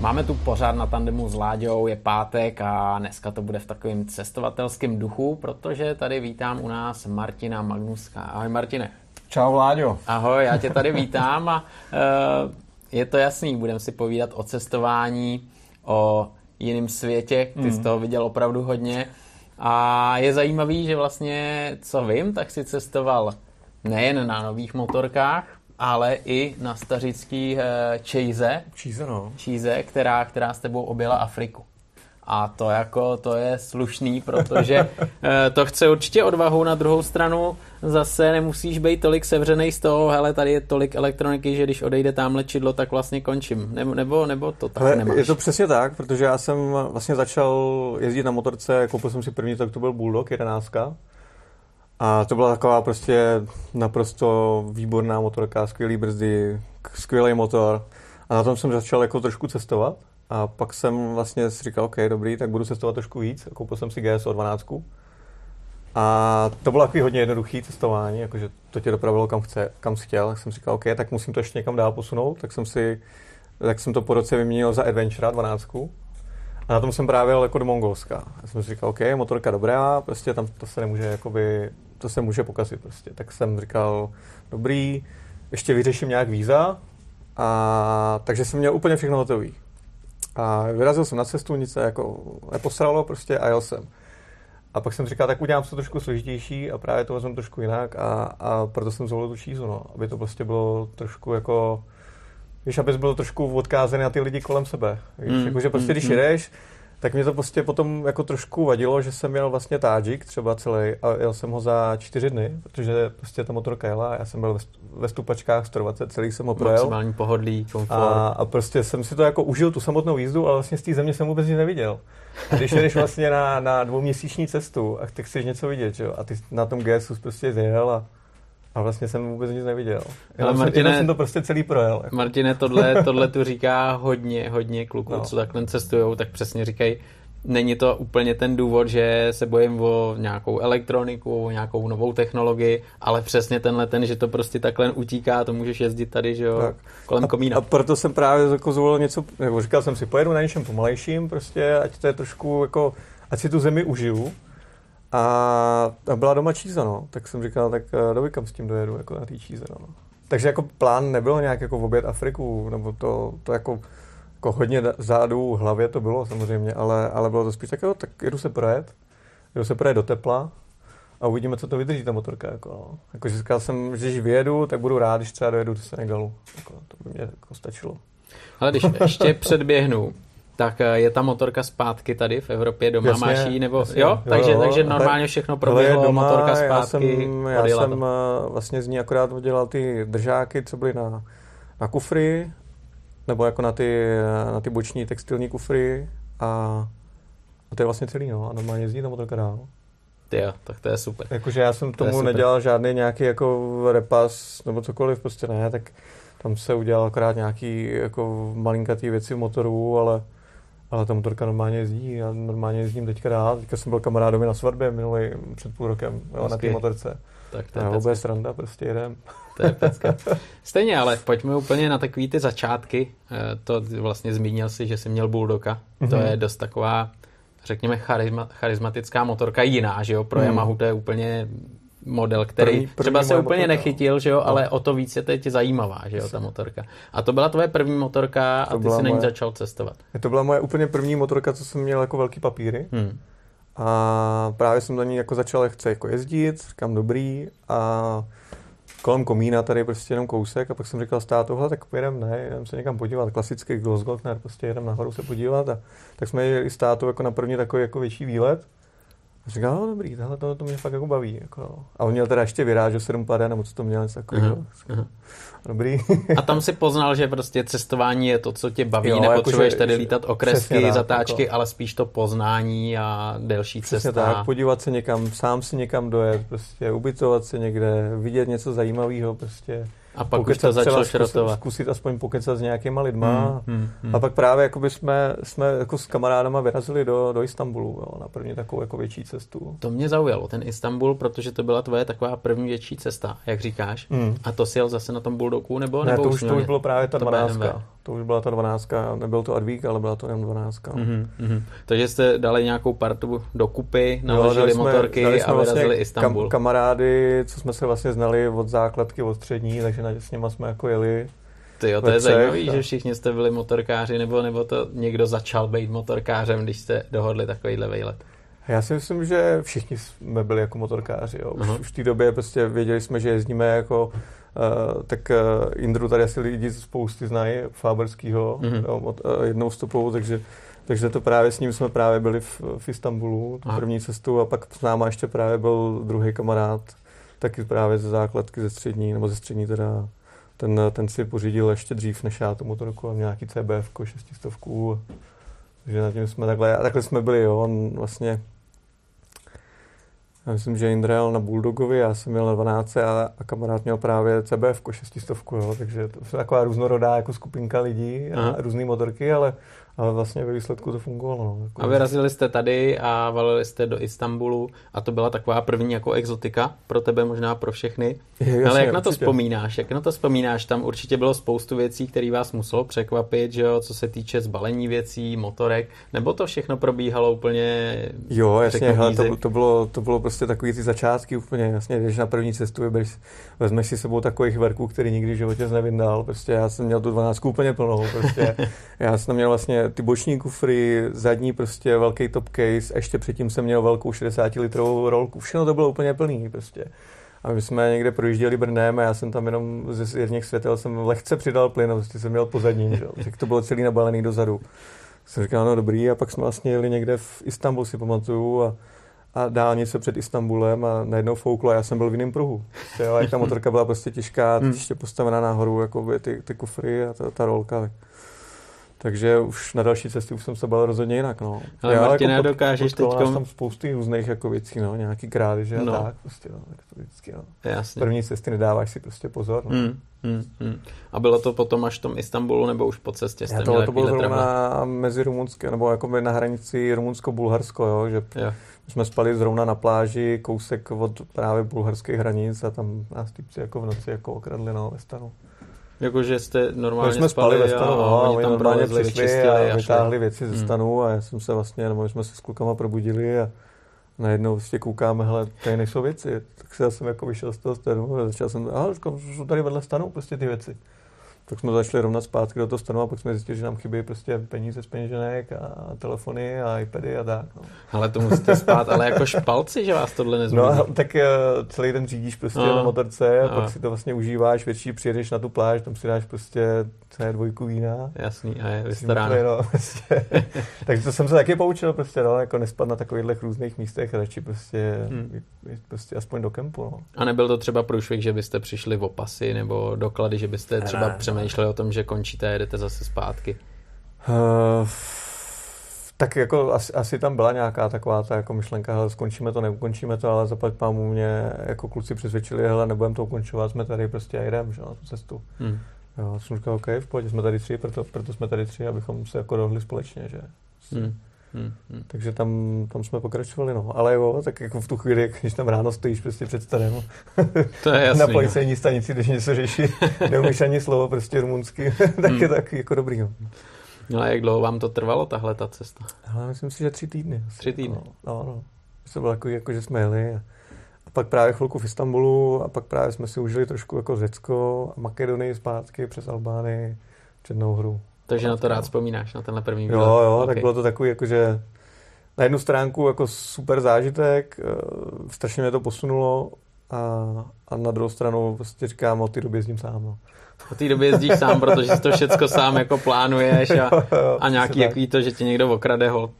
Máme tu pořád na tandemu s Láďou, je pátek a dneska to bude v takovém cestovatelském duchu, protože tady vítám u nás Martina Magnuska. Ahoj Martine. Čau Láďo. Ahoj, já tě tady vítám a uh, je to jasný, budeme si povídat o cestování, o jiném světě, ty mm. z toho viděl opravdu hodně a je zajímavý, že vlastně, co vím, tak si cestoval nejen na nových motorkách, ale i na stařický uh, Chase, Chase, no. Chase která, která s tebou objela Afriku. A to jako, to je slušný, protože eh, to chce určitě odvahu na druhou stranu. Zase nemusíš být tolik sevřený z toho, hele, tady je tolik elektroniky, že když odejde tamhle čidlo, tak vlastně končím. Nebo, nebo, nebo to tak Hele, nemáš. Je to přesně tak, protože já jsem vlastně začal jezdit na motorce, koupil jsem si první, tak to byl Bulldog 11. A to byla taková prostě naprosto výborná motorka, skvělý brzdy, skvělý motor. A na tom jsem začal jako trošku cestovat. A pak jsem vlastně si říkal, OK, dobrý, tak budu cestovat trošku víc. Koupil jsem si GSO 12. A to bylo takový hodně jednoduchý cestování, jakože to tě dopravilo kam, chce, kam chtěl. Tak jsem říkal, OK, tak musím to ještě někam dál posunout. Tak jsem si, tak jsem to po roce vyměnil za Adventure 12. A na tom jsem právě jel jako do Mongolska. Já jsem si říkal, OK, motorka dobrá, prostě tam to se nemůže, jakoby, to se může pokazit prostě. Tak jsem říkal, dobrý, ještě vyřeším nějak víza. A takže jsem měl úplně všechno hotový. A vyrazil jsem na cestu, nic se jako neposralo prostě a jel jsem. A pak jsem říkal, tak udělám to trošku složitější a právě to vezmu trošku jinak a, a proto jsem zvolil tu čízu, no, aby to prostě bylo trošku jako, víš, abys byl trošku odkázaný na ty lidi kolem sebe. Víš, mm, jako, že prostě mm, když mm. Tak mě to prostě potom jako trošku vadilo, že jsem měl vlastně Tadžik třeba celý a jel jsem ho za čtyři dny, protože prostě ta motorka jela a já jsem byl ve, ve stupačkách 120, celý jsem ho projel. Maximální pohodlí, komfort. A, a, prostě jsem si to jako užil tu samotnou jízdu, ale vlastně z té země jsem vůbec nic neviděl. A když jdeš vlastně na, na dvouměsíční cestu a ty chceš něco vidět, jo, a ty na tom GSu prostě zjel a a vlastně jsem vůbec nic neviděl. Ale Martine, jsem to prostě celý projel. Jako. Martine, tohle, tohle tu říká hodně, hodně kluků, no. co takhle cestujou, tak přesně říkají, není to úplně ten důvod, že se bojím o nějakou elektroniku, o nějakou novou technologii, ale přesně tenhle ten, že to prostě takhle utíká, to můžeš jezdit tady, že jo, tak. kolem komína. A, a proto jsem právě jako zvolil něco, nebo říkal jsem si, pojedu na něčem pomalejším, prostě, ať to je trošku jako, ať si tu zemi užiju, a, a byla doma číza, no. Tak jsem říkal, tak eh, doby kam s tím dojedu, jako na té číze, no. Takže jako plán nebyl nějak jako v oběd Afriku, nebo to, to jako, jako hodně zádu hlavě to bylo samozřejmě, ale, ale bylo to spíš tak, jo, tak jedu se projet, jedu se projet do tepla a uvidíme, co to vydrží ta motorka. Jako, no. jako říkal jsem, že když vyjedu, tak budu rád, když třeba dojedu do Senegalu. Jako, to by mě jako stačilo. Ale když ještě předběhnu, tak eh, je ta motorka zpátky tady v Evropě doma, jasně, máš jí, nebo jasně, jo? Takže, jo, takže normálně všechno proběhlo, doma, motorka zpátky, Já jsem, já jsem to. Eh, vlastně z ní akorát udělal ty držáky, co byly na, na kufry, nebo jako na ty, eh, na ty boční textilní kufry a, a to je vlastně celý, no. A normálně jezdí ta motorka dál. Jo, tak to je super. Jakože já jsem to tomu nedělal žádný nějaký jako repas nebo cokoliv, prostě ne, tak tam se udělal akorát nějaký jako malinkatý věci v motoru, ale ale ta motorka normálně jezdí, já normálně jezdím teďka dál. Teďka jsem byl kamarádovi na svatbě minulý před půl rokem jo, na té motorce. Tak to je vůbec sranda, prostě jedem. To je pecka. Stejně, ale pojďme úplně na takový ty začátky. Eh, to vlastně zmínil si, že jsi měl Bulldoga. Mm-hmm. To mhm. je dost taková, řekněme, charisma, charismatická motorka jiná, že jo? Pro mm. Yamahu to je úplně model, který první, první třeba se úplně motorka. nechytil, že jo, no. ale o to víc je teď zajímavá, že jo, ta motorka. A to byla tvoje první motorka to a ty si na ní začal cestovat. To byla moje úplně první motorka, co jsem měl jako velký papíry. Hmm. A právě jsem na ní jako začal chce jako jezdit, říkám dobrý a kolem komína tady prostě jenom kousek a pak jsem říkal státu, tohle, tak pojedem, ne, jdem se někam podívat, klasický Glossgolfner, prostě jedem nahoru se podívat a tak jsme jeli s tátou jako na první takový jako větší výlet a říkal, no dobrý, tohle to, to mě fakt jako baví. Jako. A on měl teda ještě vyrážel 7 pade, nebo co to měl, něco takového. Dobrý. a tam si poznal, že prostě cestování je to, co tě baví, jo, nepotřebuješ jako, tady lítat okresky, tak, zatáčky, jako. ale spíš to poznání a delší přesně cesta. tak, podívat se někam, sám si někam dojet, prostě ubytovat se někde, vidět něco zajímavého, prostě a pak už to začalo šrotovat. Zkusit aspoň pokecat s nějakýma lidma. Hmm, hmm, hmm. A pak právě jakoby jsme, jsme jako s kamarádama vyrazili do, do Istanbulu jo, na první takovou jako větší cestu. To mě zaujalo, ten Istanbul, protože to byla tvoje taková první větší cesta, jak říkáš. Hmm. A to si jel zase na tom Bulldogu nebo? Ne, nebo to už, to už bylo právě ta 12. To už byla ta 12, nebyl to Advík, ale byla to jenom 12. Mm-hmm. Takže jste dali nějakou partu dokupy, naložili no, motorky dali jsme a vyrazili vlastně Istanbul. Kam, kamarády, co jsme se vlastně znali od základky, od střední, takže na, s nimi jsme jako jeli. Ty jo, to je zajímavé, že všichni jste byli motorkáři, nebo, nebo to někdo začal být motorkářem, když jste dohodli takovýhle vejlet. Já si myslím, že všichni jsme byli jako motorkáři. Jo. Už, uh-huh. už v té době prostě věděli jsme, že jezdíme jako uh, tak uh, Indru tady asi lidi spousty znají, Faberskýho, uh-huh. jo, uh, jednou stopou, takže takže to právě s ním jsme právě byli v, v Istanbulu, tu první cestu a pak s náma ještě právě byl druhý kamarád, taky právě ze základky ze střední, nebo ze střední teda, ten, ten si pořídil ještě dřív než já tu motorku, nějaký CBF, šestistovku, takže na tím jsme takhle, a takhle jsme byli, jo, on vlastně já myslím, že Indra jel na Bulldogovi, já jsem měl na 12 a, a kamarád měl právě CBF 600, jo, takže to je taková různorodá jako skupinka lidí a Aha. různé motorky, ale ale vlastně ve výsledku to fungovalo. No. Jako... A vyrazili jste tady a valili jste do Istanbulu a to byla taková první jako exotika pro tebe, možná pro všechny. Je, jasně, Ale jak na to určitě. vzpomínáš? Jak na to vzpomínáš? Tam určitě bylo spoustu věcí, které vás muselo překvapit, že jo? co se týče zbalení věcí, motorek, nebo to všechno probíhalo úplně Jo, jasně, hele, to, to, bylo, to bylo prostě takový ty začátky úplně, jasně, když na první cestu vyberiš, vezmeš si sebou takových verků, který nikdy v životě nevyndal, prostě já jsem měl tu 12 úplně plnou, prostě já jsem měl vlastně ty boční kufry, zadní prostě velký top case, ještě předtím jsem měl velkou 60 litrovou rolku, všechno to bylo úplně plný prostě. A my jsme někde projížděli Brnem a já jsem tam jenom ze jedných světel jsem lehce přidal plyn, prostě jsem měl pozadní, že? tak to bylo celý nabalený dozadu. Jsem říkal, no dobrý, a pak jsme vlastně jeli někde v Istanbul, si pamatuju, a, a dálnice před Istanbulem a najednou fouklo a já jsem byl v jiném pruhu. Jo, a jak ta motorka byla prostě těžká, hmm. ještě postavená nahoru, jako by ty, ty kufry a ta, ta rolka. Tak takže už na další cesty už jsem se bal rozhodně jinak. No. Ale Já Martina, jako dokážeš teď... tam spousty různých jako věcí, no, nějaký krádeže no. a tak. Prostě, no, tak to vždycky, no. Jasně. První cesty nedáváš si prostě pozor. No. Hmm, hmm, hmm. A bylo to potom až v tom Istanbulu, nebo už po cestě jste Já to, to bylo zrovna mezi rumunské, nebo jako na hranici Rumunsko-Bulharsko, jo, že jo. jsme spali zrovna na pláži, kousek od právě bulharských hranic a tam nás typci jako v noci jako okradli no, ve stanu. Jakože jste normálně jsme spali, spali ve stanu, a, a oni tam normálně přišli a vytáhli věci ze hmm. stanu a já jsem se vlastně, nebo jsme se s klukama probudili a najednou vlastně koukáme, hele, tady nejsou věci. Tak se já jsem jako vyšel z toho stanu a začal jsem, aha, jsou tady vedle stanu prostě ty věci tak jsme začali rovnat zpátky do toho stanu a pak jsme zjistili, že nám chybí prostě peníze z peněženek a telefony a iPady a tak. No. Ale to musíte spát, ale jako špalci, že vás tohle nezmůže. No tak uh, celý den řídíš prostě no. na motorce a no. pak si to vlastně užíváš, větší přijedeš na tu pláž, tam si dáš prostě c dvojku vína. Jasný, a je vystaráno. No, prostě. Takže to jsem se taky poučil prostě, no, jako nespat na takových různých místech, radši prostě, hmm. prostě aspoň do kempu. No. A nebyl to třeba průšvih, že byste přišli v opasy nebo doklady, že byste třeba ne, přemýšleli o tom, že končíte a jedete zase zpátky? Uh, tak jako asi, asi, tam byla nějaká taková ta jako myšlenka, hele, skončíme to, neukončíme to, ale zaplať pámu mě jako kluci přesvědčili, hele, nebudeme to ukončovat, jsme tady prostě a jdeme, že, na tu cestu. Hmm. Jo, jsem říkal, OK, v pohodě, jsme tady tři, proto, proto jsme tady tři, abychom se jako dohli společně, že. Hmm. Hmm, hmm. Takže tam, tam jsme pokračovali, no. Ale jo, tak jako v tu chvíli, když tam ráno stojíš prostě před stanem to je jasný, na policejní stanici, když něco řeší, neumíš ani slovo prostě rumunsky, tak hmm. je tak jako dobrý, no. No a jak dlouho vám to trvalo, tahle ta cesta? Ale myslím si, že tři týdny. Asi, tři týdny? Jako, no, no. To bylo jako, jako, že jsme jeli a, a pak právě chvilku v Istanbulu a pak právě jsme si užili trošku jako Řecko a Makedonii zpátky přes Albánii, Černou hru. Takže na to rád vzpomínáš, na tenhle první výlet. Jo, jo, okay. tak bylo to takový, jakože na jednu stránku jako super zážitek, eh, strašně mě to posunulo a, a na druhou stranu prostě říkám, od té doby jezdím sám. No. Od té doby jezdíš sám, protože si to všechno sám jako plánuješ a, jo, jo, a nějaký jaký to, že ti někdo okrade ho.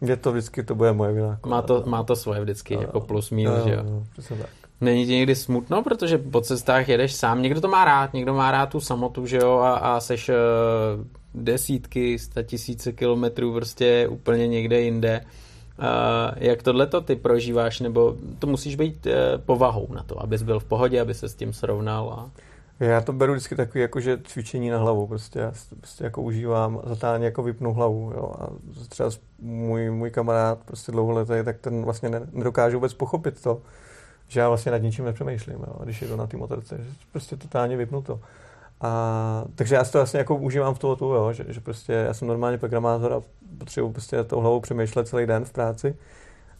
Je to vždycky, to bude moje vina. Má to, má to svoje vždycky, jo, jako plus minus, jo. jo. jo tak. Není ti někdy smutno, protože po cestách jedeš sám. Někdo to má rád, někdo má rád tu samotu, že jo, a, a seš uh, desítky, sta tisíce kilometrů prostě úplně někde jinde. Uh, jak tohle to ty prožíváš, nebo to musíš být uh, povahou na to, abys byl v pohodě, aby se s tím srovnal? A... Já to beru vždycky takový jako, že cvičení na hlavu, prostě já prostě jako užívám, zatálně jako vypnu hlavu, jo, a třeba můj, můj kamarád prostě dlouholetý, tak ten vlastně nedokáže vůbec pochopit to, že já vlastně nad ničím nepřemýšlím, jo, když je to na té motorce, prostě totálně vypnu to. A, takže já si to vlastně jako užívám v toho, jo, že, že, prostě já jsem normálně programátor a potřebuji prostě tou hlavou přemýšlet celý den v práci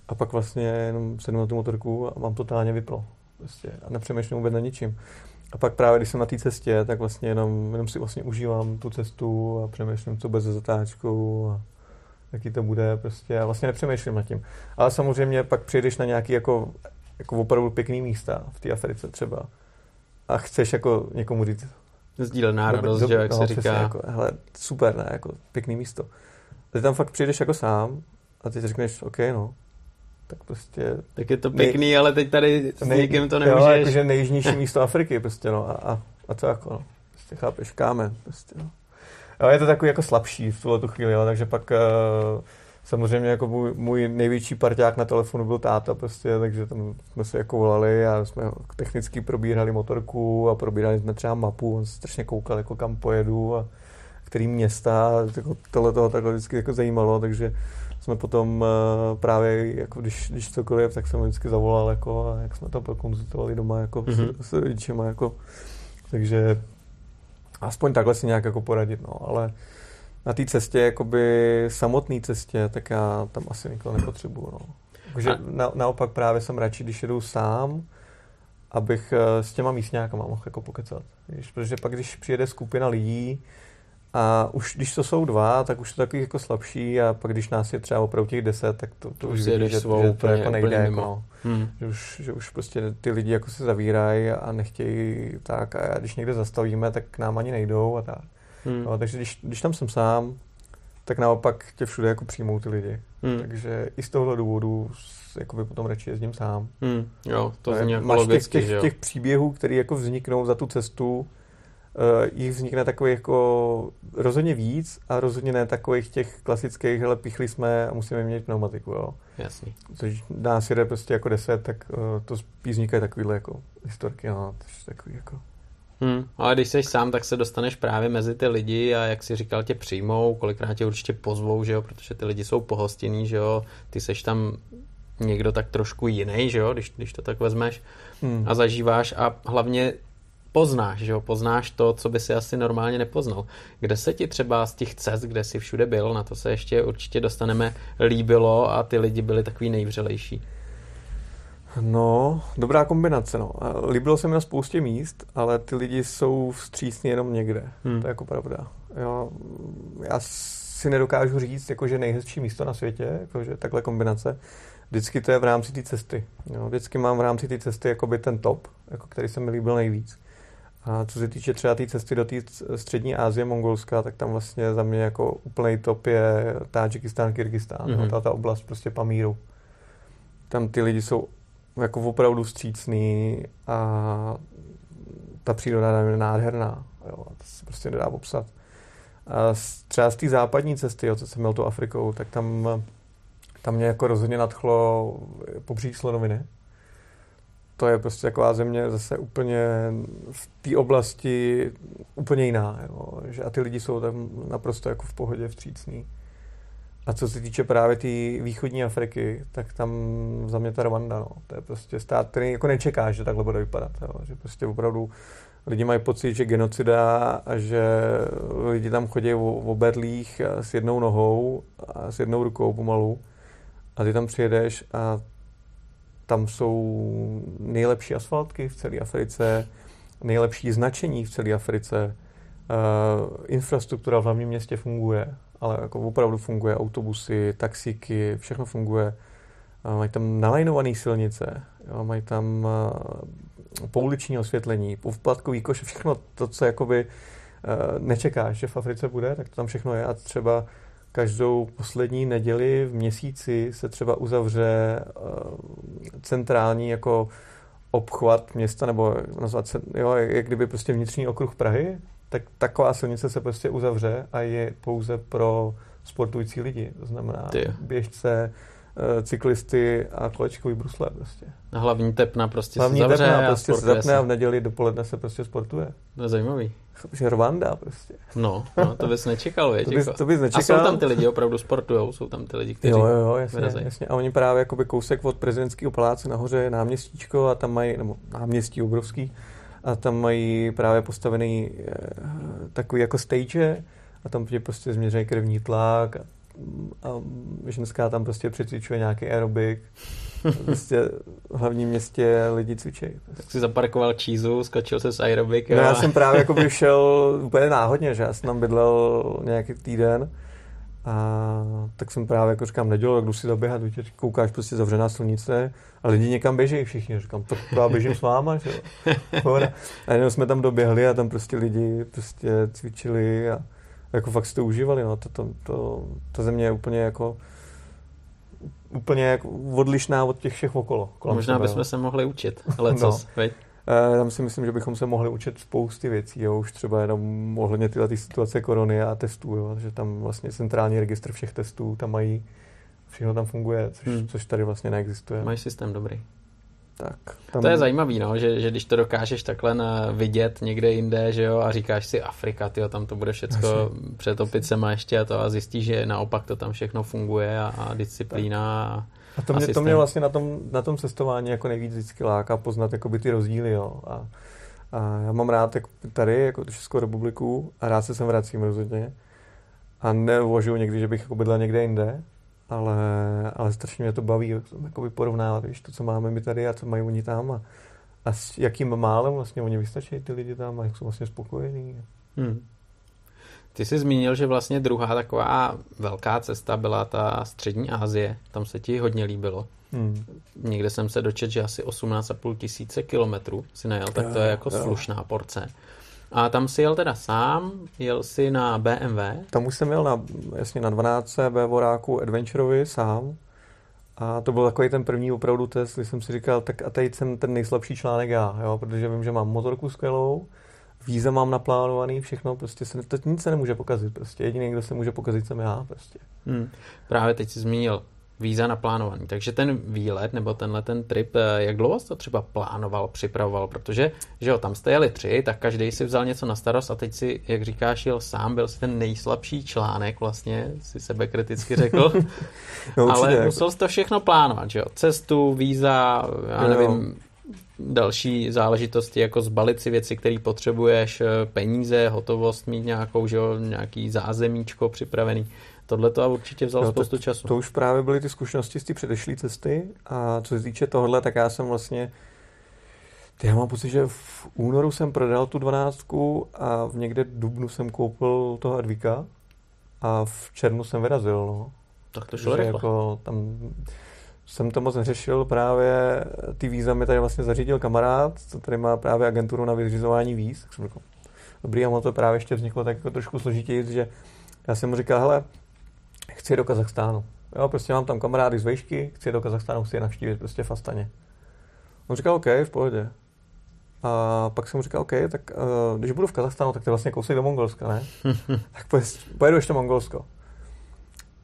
a pak vlastně jenom sednu na tu motorku a mám totálně vyplo. Prostě, a nepřemýšlím vůbec na ničím. A pak právě, když jsem na té cestě, tak vlastně jenom, jenom si vlastně užívám tu cestu a přemýšlím, co bez zatáčkou a jaký to bude prostě a vlastně nepřemýšlím nad tím. Ale samozřejmě pak přijdeš na nějaký jako, jako opravdu pěkný místa v té Africe třeba a chceš jako někomu říct, Sdílená radost, že jak no, se říká. Jako, hele, super, ne, jako pěkný místo. Ty tam fakt přijdeš jako sám a ty si řekneš, OK, no, tak prostě... Tak je to pěkný, nej, ale teď tady s nej, někým to nemůžeš. Jo, jakože nejjižnější místo Afriky prostě, no, a, a, a co jako, no, prostě chápeš, kámen, prostě, no. Jo, je to takový jako slabší v tuhle tu chvíli, jo, takže pak uh, samozřejmě jako můj, můj největší parťák na telefonu byl táta prostě, takže tam jsme se jako volali a jsme technicky probírali motorku a probírali jsme třeba mapu, on se strašně koukal, jako kam pojedu a který města, jako tohle toho takhle vždycky jako zajímalo, takže jsme potom uh, právě, jako když, když cokoliv, tak jsem vždycky zavolal, jako, a jak jsme to konzultovali doma, jako mm-hmm. s, s rodičima, jako, takže aspoň takhle si nějak jako poradit, no, ale na té cestě, jakoby samotné cestě, tak já tam asi nikoho nepotřebuju, no. Takže na, naopak právě jsem radši, když jedu sám, abych eh, s těma místňákama mohl jako pokecat. Víš? Protože pak, když přijede skupina lidí, a už když to jsou dva, tak už to takový jako slabší a pak když nás je třeba opravdu těch deset, tak to, to už vidí, že, že to jako nejde. Jako, no. hmm. že, už, že už prostě ty lidi jako se zavírají a nechtějí tak a když někde zastavíme, tak k nám ani nejdou a tak. Hmm. No, takže když, když tam jsem sám, tak naopak tě všude jako přijmou ty lidi. Hmm. Takže i z tohohle důvodu jakoby potom radši jezdím sám. Hmm. Jo, to zní jako Máš logicky, těch, těch, těch příběhů, které jako vzniknou za tu cestu, uh, jich vznikne takových jako rozhodně víc a rozhodně ne takových těch klasických, hele, pichli jsme a musíme měnit pneumatiku, jo. Jasný. Což nás jede prostě jako deset, tak uh, to spíš vznikají takovýhle jako historky, no, to je takový jako... Hmm, ale když jsi sám, tak se dostaneš právě mezi ty lidi a jak si říkal, tě přijmou, kolikrát tě určitě pozvou, že jo, protože ty lidi jsou pohostinní, že jo, ty seš tam někdo tak trošku jiný, že jo, když, když to tak vezmeš hmm. a zažíváš a hlavně poznáš, že jo, poznáš to, co by si asi normálně nepoznal. Kde se ti třeba z těch cest, kde jsi všude byl, na to se ještě určitě dostaneme, líbilo a ty lidi byli takový nejvřelejší? No, dobrá kombinace, no. Líbilo se mi na spoustě míst, ale ty lidi jsou vstřícní jenom někde. Hmm. To je jako pravda. Jo, já si nedokážu říct, jakože nejhezčí místo na světě, jakože takhle kombinace. Vždycky to je v rámci té cesty. Jo, vždycky mám v rámci té cesty jakoby ten top, jako který se mi líbil nejvíc. A co se týče třeba té tý cesty do té střední Asie, Mongolska, tak tam vlastně za mě jako úplný top je Tadžikistán, Kyrgyzstán, mm-hmm. ta, ta oblast prostě Pamíru. Tam ty lidi jsou jako opravdu vstřícný a ta příroda je nádherná. Jo, to se prostě nedá popsat. A třeba z té západní cesty, jo, co jsem měl tu Afrikou, tak tam, tam mě jako rozhodně nadchlo pobříž Slonoviny to je prostě taková země zase úplně v té oblasti úplně jiná. Jo. Že a ty lidi jsou tam naprosto jako v pohodě vstřícní. A co se týče právě té tý východní Afriky, tak tam za mě ta Rwanda, no. To je prostě stát, který jako nečeká, že takhle bude vypadat. Jo. Že prostě opravdu lidi mají pocit, že genocida a že lidi tam chodí v, v oberlích s jednou nohou a s jednou rukou pomalu. A ty tam přijedeš a tam jsou nejlepší asfaltky v celé Africe, nejlepší značení v celé Africe, uh, infrastruktura v hlavním městě funguje, ale jako opravdu funguje, autobusy, taxíky, všechno funguje. Mají tam nalajnované silnice, jo, mají tam pouliční osvětlení, povplatkový koš, všechno to, co jakoby uh, nečekáš, že v Africe bude, tak to tam všechno je a třeba každou poslední neděli v měsíci se třeba uzavře uh, centrální jako obchvat města, nebo nazvat se, jo, jak kdyby prostě vnitřní okruh Prahy, tak taková silnice se prostě uzavře a je pouze pro sportující lidi. To znamená Ty. běžce, Eh, cyklisty a kolečkový brusle prostě. A hlavní tepna prostě hlavní se zavře tepna prostě se zapne a v neděli dopoledne se prostě sportuje. To je zajímavý. Že Rwanda prostě. No, no to bys nečekal, věď, to, bys, jako. to bys nečekal. A jsou tam ty lidi opravdu sportujou, jsou tam ty lidi, kteří Jo, jo, jo jasně, jasně. A oni právě jakoby kousek od prezidentského paláce nahoře je náměstíčko a tam mají, nebo náměstí obrovský, a tam mají právě postavený eh, takový jako stage a tam ti prostě změřejí krevní tlak a, a ženská tam prostě přecvičuje nějaký aerobik. Prostě v hlavním městě lidi cvičí. Tak si zaparkoval čízu, skočil se s aerobik. No, já jsem právě jako by šel úplně náhodně, že já jsem tam bydlel nějaký týden a tak jsem právě jako říkám, nedělal, jdu si zaběhat, víte, koukáš prostě zavřená silnice a lidi někam běží všichni. Říkám, tak já běžím s váma, že A jenom jsme tam doběhli a tam prostě lidi prostě cvičili a jako fakt si to užívali, no. To, to, to, ta země je úplně jako úplně jako odlišná od těch všech okolo. Možná sebe, bychom no. se mohli učit, ale co, no. Tam si myslím, že bychom se mohli učit spousty věcí, jo, už třeba jenom ohledně tyhle ty situace korony a testů, jo, že tam vlastně centrální registr všech testů tam mají, všechno tam funguje, což, hmm. což tady vlastně neexistuje. Mají systém dobrý. Tak, tam... To je zajímavý, no, že, že když to dokážeš takhle na, vidět někde jinde, že jo, a říkáš si Afrika, tyjo, tam to bude všechno přetopit se má ještě a to a zjistíš, že naopak to tam všechno funguje a, a disciplína a, a to mě, to mě vlastně na tom, na tom cestování jako nejvíc vždycky láká poznat jakoby ty rozdíly, jo. A, a já mám rád jako tady, jako Českou republiku a rád se sem vracím rozhodně. A neuvažuji někdy, že bych jako bydlel někde jinde, ale, ale strašně mě to baví jakoby porovnávat, víš, to, co máme my tady a co mají oni tam a, a s jakým málem vlastně oni vystačí ty lidi tam a jak jsou vlastně spokojení. Hmm. Ty jsi zmínil, že vlastně druhá taková velká cesta byla ta střední Asie. Tam se ti hodně líbilo. Hmm. Někde jsem se dočet, že asi 18,5 tisíce kilometrů si najel, tak to je jako jo. slušná porce. A tam si jel teda sám, jel si na BMW? Tam už jsem jel na, jasně na 12 B voráku Adventurovi sám. A to byl takový ten první opravdu test, kdy jsem si říkal, tak a teď jsem ten nejslabší článek já, jo, protože vím, že mám motorku skvělou, víza mám naplánovaný, všechno, prostě se, to nic se nemůže pokazit, prostě. Jediný, kdo se může pokazit, jsem já, prostě. Hmm. Právě teď jsi zmínil víza naplánovaný, takže ten výlet nebo tenhle ten trip, eh, jak dlouho jsi to třeba plánoval, připravoval, protože, že jo, tam jste jeli tři, tak každý si vzal něco na starost a teď si, jak říkáš, jel sám, byl si ten nejslabší článek vlastně, si sebe kriticky řekl, no, ale jako- musel jsi to všechno plánovat, že jo, cestu, víza, já nevím, další záležitosti, jako zbalit si věci, které potřebuješ, eh, peníze, hotovost, mít nějakou, že jo, nějaký zázemíčko připravený. Tohle to a určitě vzalo no, spoustu času. To už právě byly ty zkušenosti z té předešlé cesty a co se týče tohohle, tak já jsem vlastně já mám pocit, že v únoru jsem prodal tu dvanáctku a v někde v dubnu jsem koupil toho Advika a v červnu jsem vyrazil. No. Tak to šlo rychle. Jako tam jsem to moc neřešil, právě ty víza mi tady vlastně zařídil kamarád, co tady má právě agenturu na vyřizování víz, tak jsem řekl, dobrý, a to právě ještě vzniklo tak jako trošku složitěji, že já jsem mu říkal, hele, chci do Kazachstánu. Jo, prostě mám tam kamarády z vejšky, chci do Kazachstánu, chci je navštívit prostě v Astaně. On říkal, OK, v pohodě. A pak jsem mu říkal, OK, tak uh, když budu v Kazachstánu, tak to je vlastně kousek do Mongolska, ne? tak pojedu ještě Mongolsko.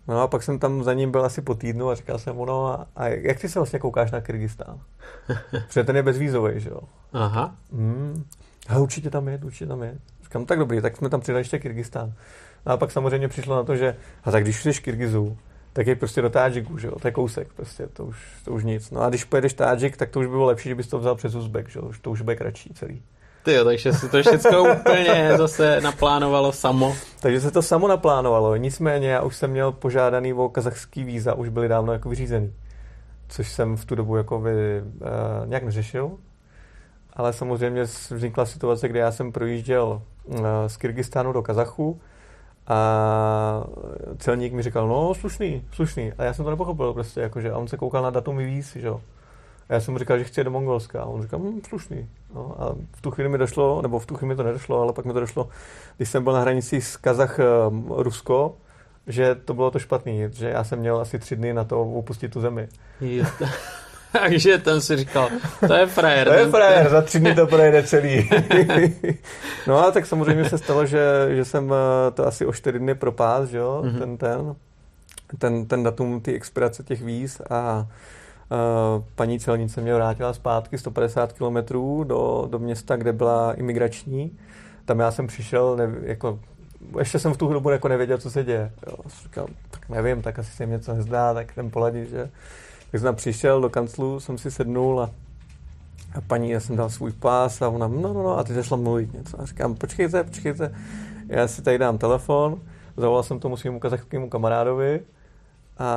No a pak jsem tam za ním byl asi po týdnu a říkal jsem mu, no a, a jak ty se vlastně koukáš na Kyrgyzstán? Protože ten je bezvízový, že jo? Aha. Hmm. A určitě tam je, určitě tam je. Říkám, tak dobrý, tak jsme tam přidali ještě Kyrgyzstán. No a pak samozřejmě přišlo na to, že a tak když jsi Kyrgyzů, tak je prostě do Tádžiku, že jo, to je kousek, prostě, to už, to už nic. No a když pojedeš Tádžik, tak to už by bylo lepší, že bys to vzal přes Uzbek, že jo, to už bude kratší celý. Ty jo, takže se to všechno úplně zase naplánovalo samo. Takže se to samo naplánovalo, nicméně já už jsem měl požádaný o kazachský víza, už byly dávno jako vyřízený. Což jsem v tu dobu jako by, uh, nějak neřešil. Ale samozřejmě vznikla situace, kdy já jsem projížděl uh, z Kyrgyzstánu do Kazachu a celník mi říkal, no slušný, slušný. A já jsem to nepochopil prostě, jakože, a on se koukal na datum víc, že jo. A já jsem mu říkal, že chci do Mongolska. A on říkal, hm, slušný. No, a v tu chvíli mi došlo, nebo v tu chvíli mi to nedošlo, ale pak mi to došlo, když jsem byl na hranici s Kazach-Rusko, že to bylo to špatný, že já jsem měl asi tři dny na to opustit tu zemi. Takže ten si říkal, to je frajer. To je frajer, za tři dny to projede celý. no a tak samozřejmě se stalo, že, že jsem eh, to asi o čtyři dny propás, jo, mm-hmm. ten, ten, ten, ten datum, ty expirace těch víz a paní celnice mě vrátila zpátky 150 km do, do města, kde byla imigrační. Tam já jsem přišel, ne, jako ještě jsem v tu dobu jako nevěděl, co se děje. Jo. Říkal, tak nevím, tak asi se mi něco nezdá, tak ten poladit, že tak jsem přišel do kanclu, jsem si sednul a A paní, já jsem dal svůj pás a ona, no, no, no, a ty začala mluvit něco. A říkám, počkejte, počkejte, já si tady dám telefon, zavolal jsem tomu svým kazachskému kamarádovi a,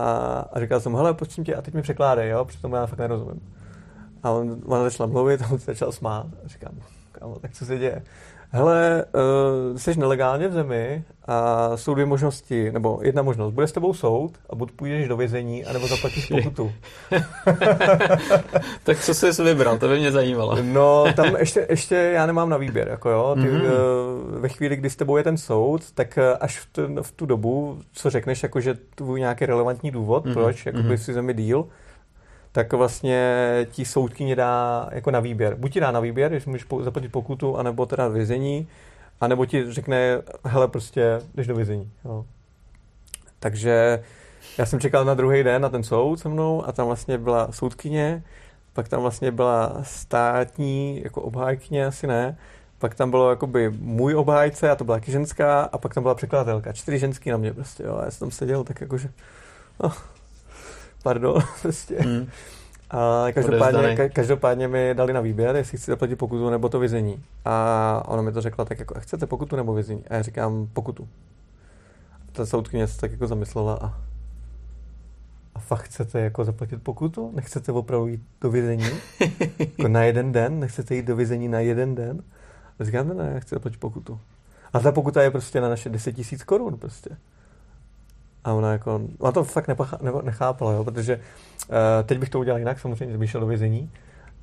a říkal jsem, hele, prosím tě, a teď mi překládej, jo, přitom já fakt nerozumím. A on, ona začala mluvit a on se začal smát. A říkám, kámo, tak co se děje? Hele, uh, jsi nelegálně v zemi a jsou dvě možnosti, nebo jedna možnost. Bude s tebou soud a buď půjdeš do vězení, anebo zaplatíš pokutu. tak co jsi vybral, to by mě zajímalo. no, tam ještě, ještě já nemám na výběr. Jako jo. Ty, mm-hmm. uh, ve chvíli, kdy s tebou je ten soud, tak uh, až v, tu, v tu dobu, co řekneš, jako, že tvůj nějaký relevantní důvod, mm-hmm. proč jakoby mm-hmm. si zemi díl, tak vlastně ti soudkyně dá jako na výběr. Buď ti dá na výběr, když můžeš zaplatit pokutu, anebo teda vězení, anebo ti řekne, hele, prostě jdeš do vězení. Jo. Takže já jsem čekal na druhý den na ten soud se mnou a tam vlastně byla soudkyně, pak tam vlastně byla státní, jako obhájkyně, asi ne, pak tam bylo jakoby můj obhájce a to byla taky ženská a pak tam byla překladatelka. Čtyři ženský na mě prostě, jo. Já jsem tam seděl tak jakože, no, pardon, prostě. Hmm. A každopádně, každopádně mi dali na výběr, jestli chci zaplatit pokutu nebo to vězení. A ona mi to řekla tak jako, chcete pokutu nebo vězení? A já říkám pokutu. A ta soudkyně se tak jako zamyslela a a fakt chcete jako zaplatit pokutu? Nechcete opravdu jít do vězení? jako na jeden den? Nechcete jít do vězení na jeden den? A říkám, ne, ne, já chci zaplatit pokutu. A ta pokuta je prostě na naše 10 tisíc korun prostě. A ona jako, ona to fakt nechápala, jo, protože uh, teď bych to udělal jinak, samozřejmě bych šel do vězení,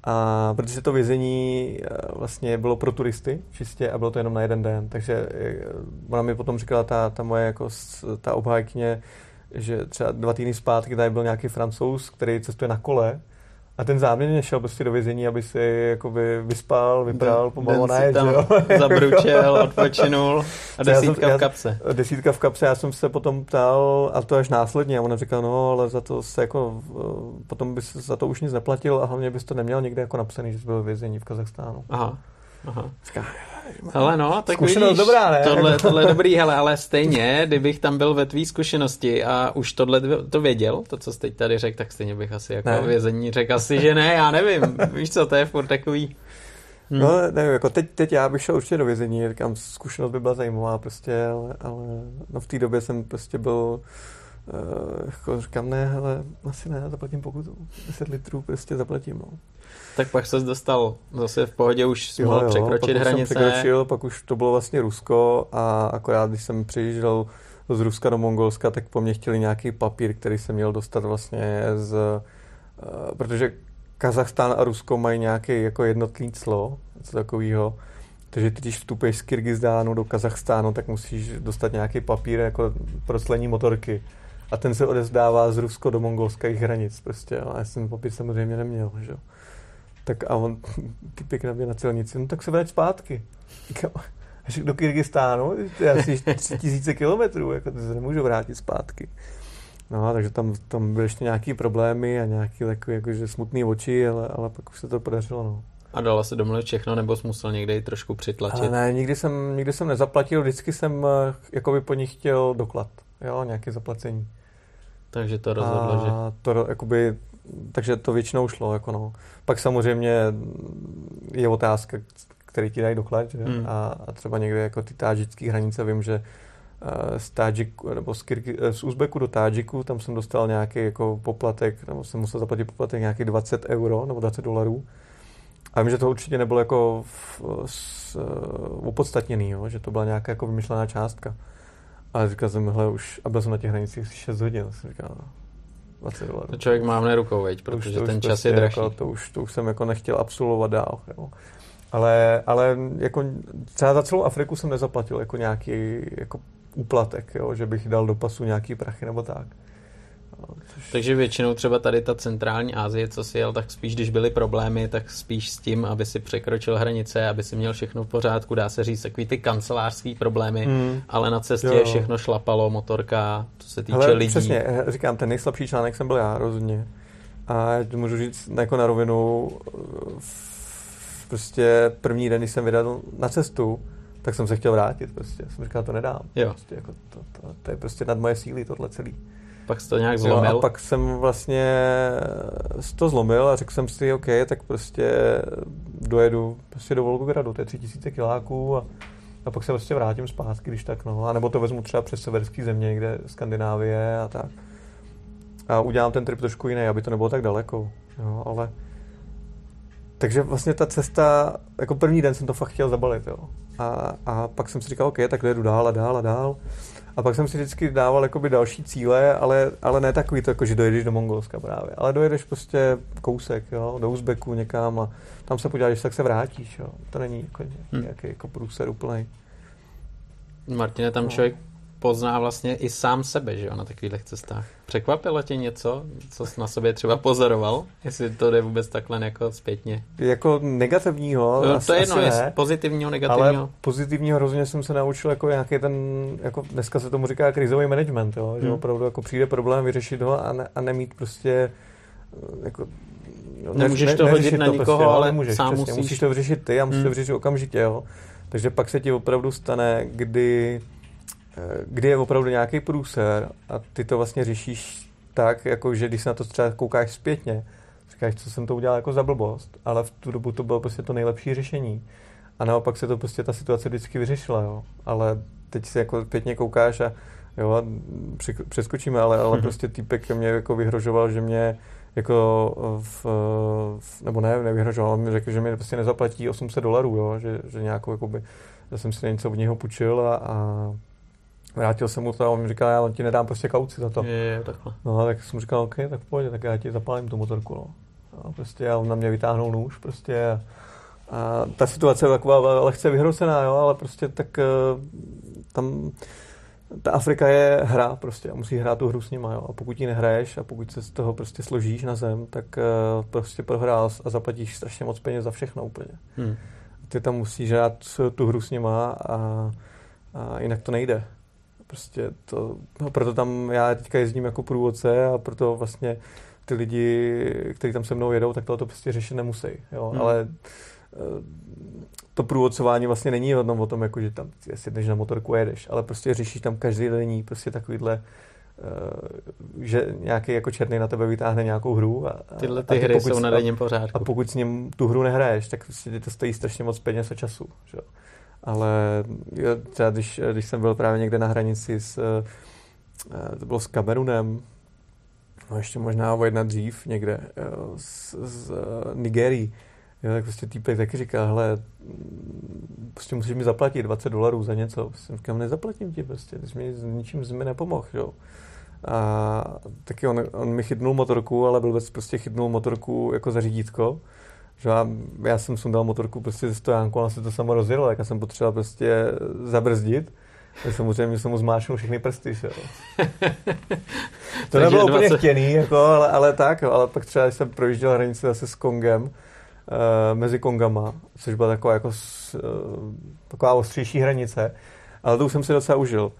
a protože to vězení uh, vlastně bylo pro turisty čistě a bylo to jenom na jeden den, takže uh, ona mi potom říkala ta, ta moje jako ta obhájkyně, že třeba dva týdny zpátky tady byl nějaký francouz, který cestuje na kole a ten záměrně šel prostě do vězení, aby si jakoby vyspal, vypral, pomalu najet, jo? zabručel, odpočinul a desítka jsem, v kapse. Já, desítka v kapse, já jsem se potom ptal, a to až následně, a ona říkala, no, ale za to se jako, eh, potom bys za to už nic neplatil a hlavně bys to neměl někde jako napsaný, že jsi byl ve vězení v Kazachstánu. Aha. Aha. Hele no, tak Zkušenost vidíš, dobrá, ne? Tohle, tohle je dobrý, hele, ale stejně, kdybych tam byl ve tvý zkušenosti a už tohle to věděl, to, co jsi teď tady řekl, tak stejně bych asi jako ne. vězení řekl asi, že ne, já nevím, víš co, to je furt takový... Hmm. No, nevím, jako teď, teď já bych šel určitě do vězení, říkám, zkušenost by byla zajímavá prostě, ale, ale no v té době jsem prostě byl Uh, jako říkám, ne, hele, asi ne, zaplatím pokutu. 10 litrů prostě zaplatím, no. Tak pak se dostal zase v pohodě, už jsi mohl překročit pak hranice. Jsem překročil, pak už to bylo vlastně Rusko a akorát, když jsem přijížděl z Ruska do Mongolska, tak po mně chtěli nějaký papír, který jsem měl dostat vlastně z... Uh, protože Kazachstán a Rusko mají nějaký jako jednotný clo, něco takového. Takže ty, když vstupuješ z Kyrgyzstánu do Kazachstánu, tak musíš dostat nějaký papír jako pro slení motorky. A ten se odezdává z Rusko do mongolských hranic prostě. A já jsem papír samozřejmě neměl, že tak a on, typik na mě na celnici, no tak se vrať zpátky. Až do Kyrgyzstánu, to je asi 3000 kilometrů, jako to se nemůžu vrátit zpátky. No, takže tam, tam byly ještě nějaký problémy a nějaký takové jakože smutné oči, ale, ale pak už se to podařilo, no. A dala se domluvit všechno, nebo jsi musel někde i trošku přitlačit? Ale ne, nikdy jsem, nikdy jsem nezaplatil, vždycky jsem eh, jako by po nich chtěl doklad, jo, nějaké zaplacení. Takže to rozhodlo, a že... To, jakoby, takže to většinou šlo, jako no. Pak samozřejmě je otázka, který ti dají doklad, že? Hmm. A, a, třeba někde jako ty tádžické hranice, vím, že uh, z Tádžiku, nebo z, Kyrky, eh, z Uzbeku do Tádžiku, tam jsem dostal nějaký jako poplatek, nebo jsem musel zaplatit poplatek nějaký 20 euro nebo 20 dolarů. A vím, že to určitě nebylo jako v, s, opodstatněný, jo? že to byla nějaká jako vymyšlená částka. A říkal jsem, hele, už, a byl jsem na těch hranicích 6 hodin, jsem říkal, 20 dolarů. To člověk má v rukou, veď, protože to už, to ten čas prostě je dražší. Jako, to, už, to už jsem jako nechtěl absolvovat dál. Jo. Ale, ale jako třeba za celou Afriku jsem nezaplatil jako nějaký jako úplatek, jo, že bych dal do pasu nějaký prachy nebo tak. Což... Takže většinou třeba tady ta centrální Asie, co si jel, tak spíš, když byly problémy, tak spíš s tím, aby si překročil hranice, aby si měl všechno v pořádku, dá se říct, takový ty kancelářský problémy, hmm. ale na cestě jo. všechno šlapalo, motorka, co se týče Hele, lidí. Přesně, říkám, ten nejslabší článek jsem byl já, rozhodně. A můžu říct jako na rovinu, prostě první den, když jsem vydal na cestu, tak jsem se chtěl vrátit prostě. Jsem říkal, to nedám. Jo. Prostě, jako to, to, to, je prostě nad moje síly tohle celý. Pak jsi to nějak zlomil. Jo, a pak jsem vlastně to zlomil a řekl jsem si, OK, tak prostě dojedu prostě do Volgogradu, to je 3000 kiláků a, a pak se prostě vrátím zpátky, když tak, no. A nebo to vezmu třeba přes severský země, kde Skandinávie a tak. A udělám ten trip trošku jiný, aby to nebylo tak daleko, jo, ale takže vlastně ta cesta, jako první den jsem to fakt chtěl zabalit, jo. A, a pak jsem si říkal, OK, tak jedu dál a dál a dál. A pak jsem si vždycky dával jakoby další cíle, ale, ale ne takový to, jako, že dojedeš do Mongolska právě. Ale dojedeš prostě kousek, jo, do Uzbeku někam a tam se podíváš, tak se vrátíš, jo. To není jako nějaký hmm. jako průser úplný. Martine, tam no. člověk pozná vlastně i sám sebe, že jo, na takových cestách. Překvapilo tě něco, co jsi na sobě třeba pozoroval? Jestli to jde vůbec takhle jako zpětně? Jako negativního? No, to je jedno, je pozitivního, negativního. Ale pozitivního hrozně jsem se naučil jako nějaký ten, jako dneska se tomu říká krizový management, jo? že hmm. opravdu jako přijde problém, vyřešit ho a, ne, a nemít prostě jako No, Nemůžeš ne, to hodit na to nikoho, prostě, ale nemůžeš, sám přesně, musíš. musíš to vyřešit ty a musíš hmm. to vyřešit okamžitě. Jo. Takže pak se ti opravdu stane, kdy Eh, kdy je opravdu nějaký průser a ty to vlastně řešíš tak, jako že když se na to třeba koukáš zpětně, říkáš, co jsem to udělal jako za blbost, ale v tu dobu to bylo prostě to nejlepší řešení. A naopak se to prostě ta situace vždycky vyřešila, jo. Ale teď si jako pětně koukáš a jo, přeskočíme, ale, ale mm-hmm. prostě týpek mě jako vyhrožoval, že mě jako v, v, nebo ne, nevyhrožoval, mi řekl, že mi prostě nezaplatí 800 dolarů, jo, že, že nějakou, jakoby, já jsem si něco od něho půjčil a, a Vrátil jsem mu to a on mi říkal, já ti nedám prostě kauci za to. Je, je, takhle. No, tak jsem říkal, OK, tak pojď, tak já ti zapálím tu motorku. No. A prostě a on na mě vytáhnul nůž prostě a, a ta situace je taková lehce vyhrocená, jo, ale prostě tak uh, tam ta Afrika je hra prostě a musí hrát tu hru s nima, jo. A pokud ji nehraješ a pokud se z toho prostě složíš na zem, tak uh, prostě prohrál a zaplatíš strašně moc peněz za všechno úplně. Hmm. Ty tam musíš hrát tu hru s nima a, a jinak to nejde. Prostě to, no proto tam já teďka jezdím jako průvodce a proto vlastně ty lidi, kteří tam se mnou jedou, tak tohle prostě řešit nemusí. Jo? Hmm. Ale eh, to průvodcování vlastně není jenom o tom, jako, že tam jdeš na motorku a jedeš, ale prostě řešíš tam každý denní prostě takovýhle uh, že nějaký jako černý na tebe vytáhne nějakou hru. A, Tyhle ty a hry jsou na denním pořádku. A pokud s ním tu hru nehraješ, tak prostě to stojí strašně moc peněz a času. Že? Ale třeba když, když jsem byl právě někde na hranici s, eh, to bylo s Kamerunem, no ještě možná o jedna dřív někde, z, z uh, Nigerii, jo, tak prostě týpek taky říkal, hele, prostě musíš mi zaplatit 20 dolarů za něco. Jsem říkal, nezaplatím ti prostě, ty jsi mi ničím z mi nepomohl, jo. A taky on, on mi chytnul motorku, ale byl prostě chytnul motorku jako za řídítko že já, já jsem sundal motorku prostě ze stojánku, a se to samo rozjelo, jak já jsem potřeboval prostě zabrzdit. Tak samozřejmě jsem mu zmášnul všechny prsty, že jo. to nebylo 20... úplně chtěný, jako, ale, ale tak, jo. ale pak třeba jsem projížděl hranici zase s Kongem, uh, mezi Kongama, což byla taková jako uh, taková ostřejší hranice, ale to už jsem si docela užil.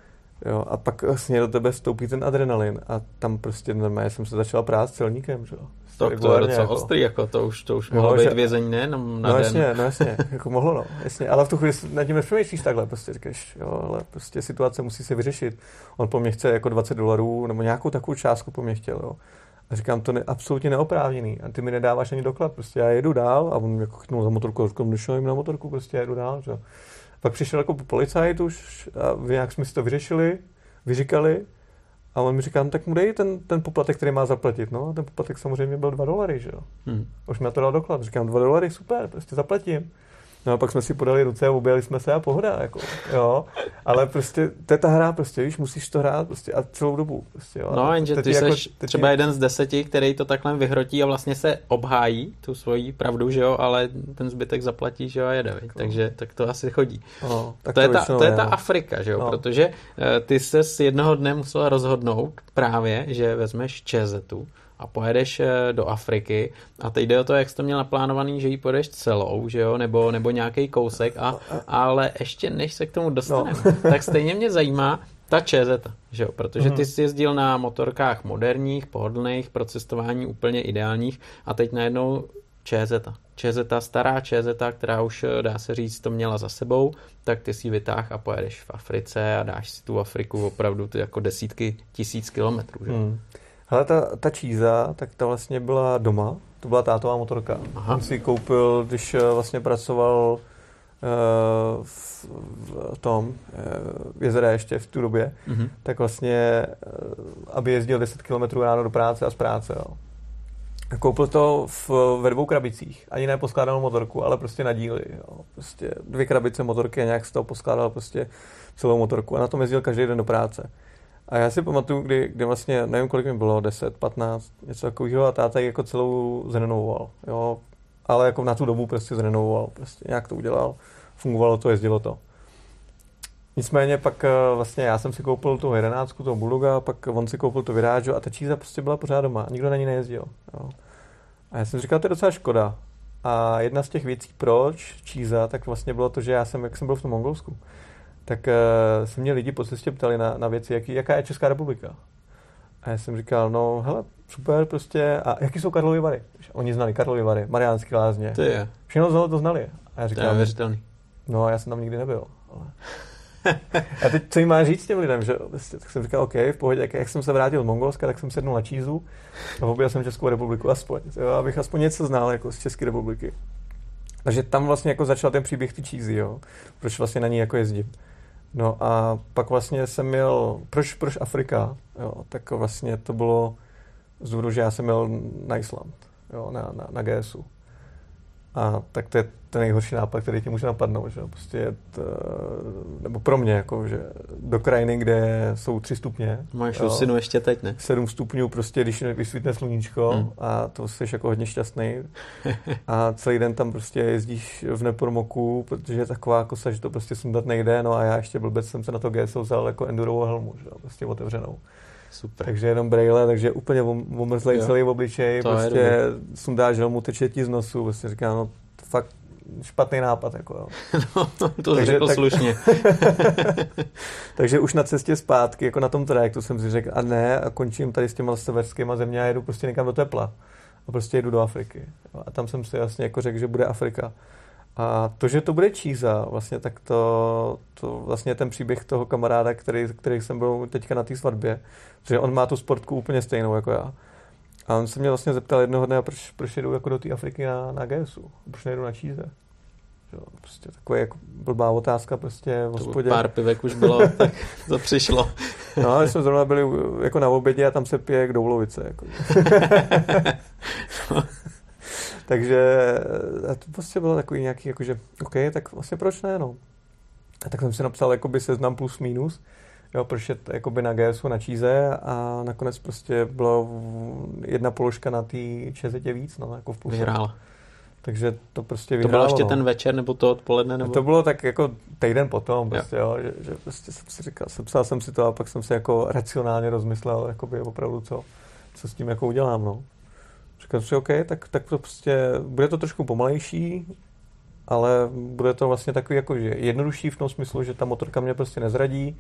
Jo, a pak vlastně do tebe vstoupí ten adrenalin a tam prostě normálně jsem se začal prát s celníkem, že jo. To, to je docela jako. ostrý, jako to už, to už mohlo no, být že... vězení nejenom na no, den. Jasně, no jasně, jako mohlo, no, jasně. Ale v tu chvíli nad tím nepřemýšlíš takhle, prostě říkáš, jo, ale prostě situace musí se vyřešit. On po mně chce jako 20 dolarů, nebo nějakou takovou částku po mně chtěl, jo. A říkám, to je absolutně neoprávněný. A ty mi nedáváš ani doklad, prostě já jedu dál a on jako chytnul za motorku, a říkám, jim na motorku, prostě já jedu dál, že? Pak přišel jako policajt už a nějak jsme si to vyřešili, vyříkali a on mi říká, no, tak mu dej ten, ten poplatek, který má zaplatit. No a ten poplatek samozřejmě byl 2 dolary, že jo. Hmm. Už mi na to dal doklad. Říkám, 2 dolary, super, prostě zaplatím. No a pak jsme si podali ruce a objeli jsme se a pohoda, jako, jo. Ale prostě, to je ta hra, prostě, víš, musíš to hrát prostě a celou dobu. Prostě, jo. No, jenže ty jako, jsi třeba je... jeden z deseti, který to takhle vyhrotí a vlastně se obhájí tu svoji pravdu, že jo, ale ten zbytek zaplatí, že jo, a jede, no. takže tak to asi chodí. No, tak to, to, je ta, to je ta Afrika, že jo, no. protože uh, ty se z jednoho dne musel rozhodnout právě, že vezmeš čezetu a pojedeš eh, do Afriky a teď jde o to, jak jsi to měl naplánovaný, že ji pojedeš celou, že jo, nebo, nebo nějaký kousek, a, ale ještě než se k tomu dostaneme, no. tak stejně mě zajímá ta ČZ, že jo, protože ty mhm. jsi jezdil na motorkách moderních, pohodlných, pro cestování úplně ideálních a teď najednou ČZ. ČZ, stará ČZ, která už, eh, dá se říct, to měla za sebou, tak ty si vytáh a pojedeš v Africe a dáš si tu Afriku opravdu ty jako desítky tisíc kilometrů. Že? Hmm. Ale ta, ta číza, tak ta vlastně byla doma, to byla tátová motorka. Aha. On si ji koupil, když eh, vlastně pracoval uh, v, v tom uh, jezera ještě v tu době, mm-hmm. tak vlastně, uh, aby jezdil 10 km ráno do práce a z práce. Jo. Koupil to v, ve dvou krabicích. Ani ne poskládanou motorku, ale prostě na díly. Jo. Prostě dvě krabice motorky a nějak z toho poskládal prostě celou motorku. A na tom jezdil každý den do práce. A já si pamatuju, kdy, kdy vlastně, nevím kolik mi bylo, 10, 15, něco takového a táta jako celou zrenovoval, jo. Ale jako na tu dobu prostě zrenovoval, prostě nějak to udělal, fungovalo to, jezdilo to. Nicméně pak eh, vlastně já jsem si koupil tu 11, toho Bulldoga, pak on si koupil tu Virážu a ta číza prostě byla pořád doma, nikdo na ní nejezdil. Jo. A já jsem říkal, to je docela škoda. A jedna z těch věcí, proč číza, tak vlastně bylo to, že já jsem, jak jsem byl v tom Mongolsku, tak uh, se mě lidi po cestě ptali na, na věci, jaký, jaká je Česká republika. A já jsem říkal, no hele, super prostě, a jaký jsou Karlovy Vary? Oni znali Karlovy Vary, Mariánské lázně. To je. Všechno to znali. A já říkal, to je věřitelný. No, já jsem tam nikdy nebyl. Ale... a teď co jim má říct těm lidem, že vlastně, tak jsem říkal, OK, v pohodě, jak, jak jsem se vrátil z Mongolska, tak jsem sednul na čízu a objel jsem Českou republiku aspoň, jo, abych aspoň něco znal jako z České republiky. Takže tam vlastně jako začal ten příběh ty čízy, jo, proč vlastně na ní jako jezdím. No a pak vlastně jsem měl, proč, proč Afrika? Jo, tak vlastně to bylo z důvodu, že já jsem měl na Island, jo, na, na, na GSu. A tak to je ten nejhorší nápad, který ti může napadnout, že prostě jet, nebo pro mě, jako, že do krajiny, kde jsou tři stupně. Máš usinu ještě teď, ne? Sedm stupňů, prostě, když vysvítne sluníčko hmm. a to jsi jako hodně šťastný. a celý den tam prostě jezdíš v nepromoku, protože je taková kosa, že to prostě sundat nejde, no a já ještě blbec jsem se na to GSO vzal jako endurovou helmu, že prostě otevřenou. Super. Takže jenom brejle, takže úplně omrzlej celý obličej, to prostě sundáš helmu, teče ti z nosu, prostě říká, no fakt špatný nápad. Jako, jo. no, to takže, řekl tak, slušně. takže už na cestě zpátky, jako na tom trajektu jsem si řekl, a ne, a končím tady s těma severskými země a jedu prostě někam do tepla. A prostě jedu do Afriky. A tam jsem si jasně jako řekl, že bude Afrika. A to, že to bude Číza, vlastně tak to, to vlastně ten příběh toho kamaráda, který, který jsem byl teďka na té svatbě, že on má tu sportku úplně stejnou jako já. A on se mě vlastně zeptal jednoho dne, proč, proč jedu jako do té Afriky na, na GSu, proč nejedu na Číze. Jo, prostě taková jako blbá otázka prostě v hospodě. Pár pivek už bylo, tak to přišlo. No, my jsme zrovna byli jako na obědě a tam se pije k doulovice. Jako. Takže to prostě bylo takový nějaký, jakože, OK, tak vlastně proč ne, no. A tak jsem si napsal jakoby seznam plus minus, jo, proč je jakoby na GSu na číze a nakonec prostě bylo jedna položka na té čezetě víc, no, jako v plus. Vyhrál. Takže to prostě vyhrálo. To bylo ještě no. ten večer nebo to odpoledne? Nebo... To bylo tak jako týden potom, prostě, jo. jo že, že, prostě jsem si říkal, sepsal jsem si to a pak jsem si jako racionálně rozmyslel, jakoby opravdu co, co s tím jako udělám, no. Říkal jsem si, OK, tak, tak to prostě, bude to trošku pomalejší, ale bude to vlastně takový jako, že jednodušší v tom smyslu, že ta motorka mě prostě nezradí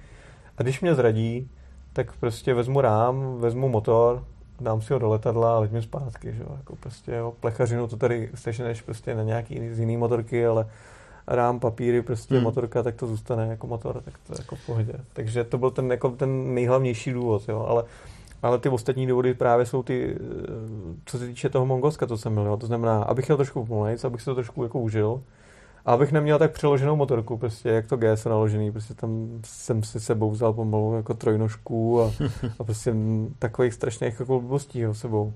a když mě zradí, tak prostě vezmu rám, vezmu motor, dám si ho do letadla a letím zpátky, že jo, jako prostě jo, plechařinu to tady steženeš prostě na nějaký z jiný motorky, ale rám, papíry, prostě hmm. motorka, tak to zůstane jako motor, tak to jako v pohodě. Takže to byl ten, jako ten nejhlavnější důvod, jo, ale ale ty ostatní důvody právě jsou ty, eh, co se týče toho Mongolska, co jsem měl. Jo. To znamená, abych měl trošku pomalejc, abych si to trošku jako užil. A abych neměl tak přeloženou motorku, prostě jak to GS naložený, prostě tam jsem si sebou vzal pomalu jako trojnožku a, a prostě takových strašných jako blbostí jo, sebou.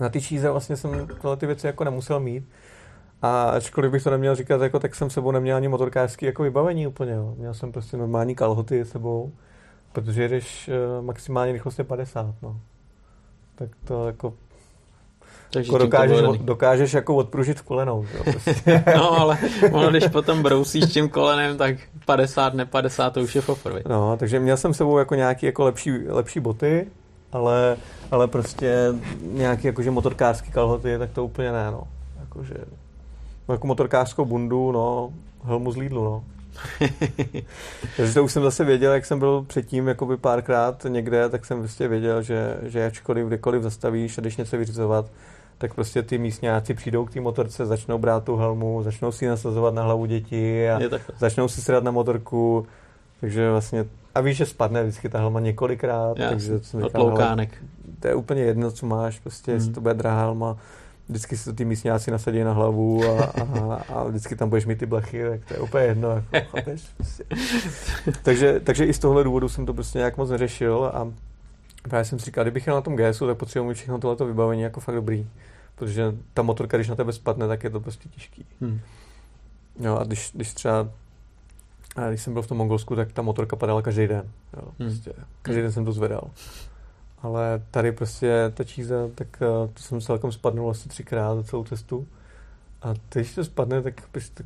Na ty číze vlastně jsem tyhle ty věci jako nemusel mít. A ačkoliv bych to neměl říkat, jako, tak jsem sebou neměl ani motorkářský jako vybavení úplně. Jo. Měl jsem prostě normální kalhoty sebou Protože jdeš uh, maximálně rychlostně 50, no. Tak to jako takže jako dokážeš, dokážeš jako odpružit kolenou. Jo, prostě. no, ale ono, když potom brousíš tím kolenem, tak 50, ne 50, to už je poprvé. No, takže měl jsem sebou jako nějaký jako lepší, lepší boty, ale, ale prostě nějaký jakože motorkářský kalhoty, tak to úplně ne, no. Jakože, jako motorkářskou bundu, no, helmu z Lidlu, no. Takže to už jsem zase věděl, jak jsem byl předtím jakoby párkrát někde, tak jsem prostě věděl, že, že ačkoliv kdekoliv zastavíš a když něco vyřizovat, tak prostě ty místňáci přijdou k té motorce, začnou brát tu helmu, začnou si nasazovat na hlavu děti a začnou si sedat na motorku, takže vlastně a víš, že spadne vždycky ta helma několikrát, Jasný. takže jsem říkal, to je úplně jedno, co máš, prostě, hmm. jestli to bude drahá helma, vždycky si to ty místňáci nasadí na hlavu a, a, a vždycky tam budeš mít ty blechy, tak to je úplně jedno. Jako, chápeš? Takže, takže i z tohle důvodu jsem to prostě nějak moc neřešil a právě jsem si říkal, kdybych jel na tom GSu, tak potřebuji mít všechno tohleto vybavení jako fakt dobrý. Protože ta motorka, když na tebe spadne, tak je to prostě těžký. Hmm. Jo, a když, když třeba a když jsem byl v tom Mongolsku, tak ta motorka padala každý den. Jo, hmm. prostě. Každý den jsem to zvedal. Ale tady prostě ta číza, tak uh, to jsem celkem spadnul asi třikrát za celou cestu. A když to spadne, tak,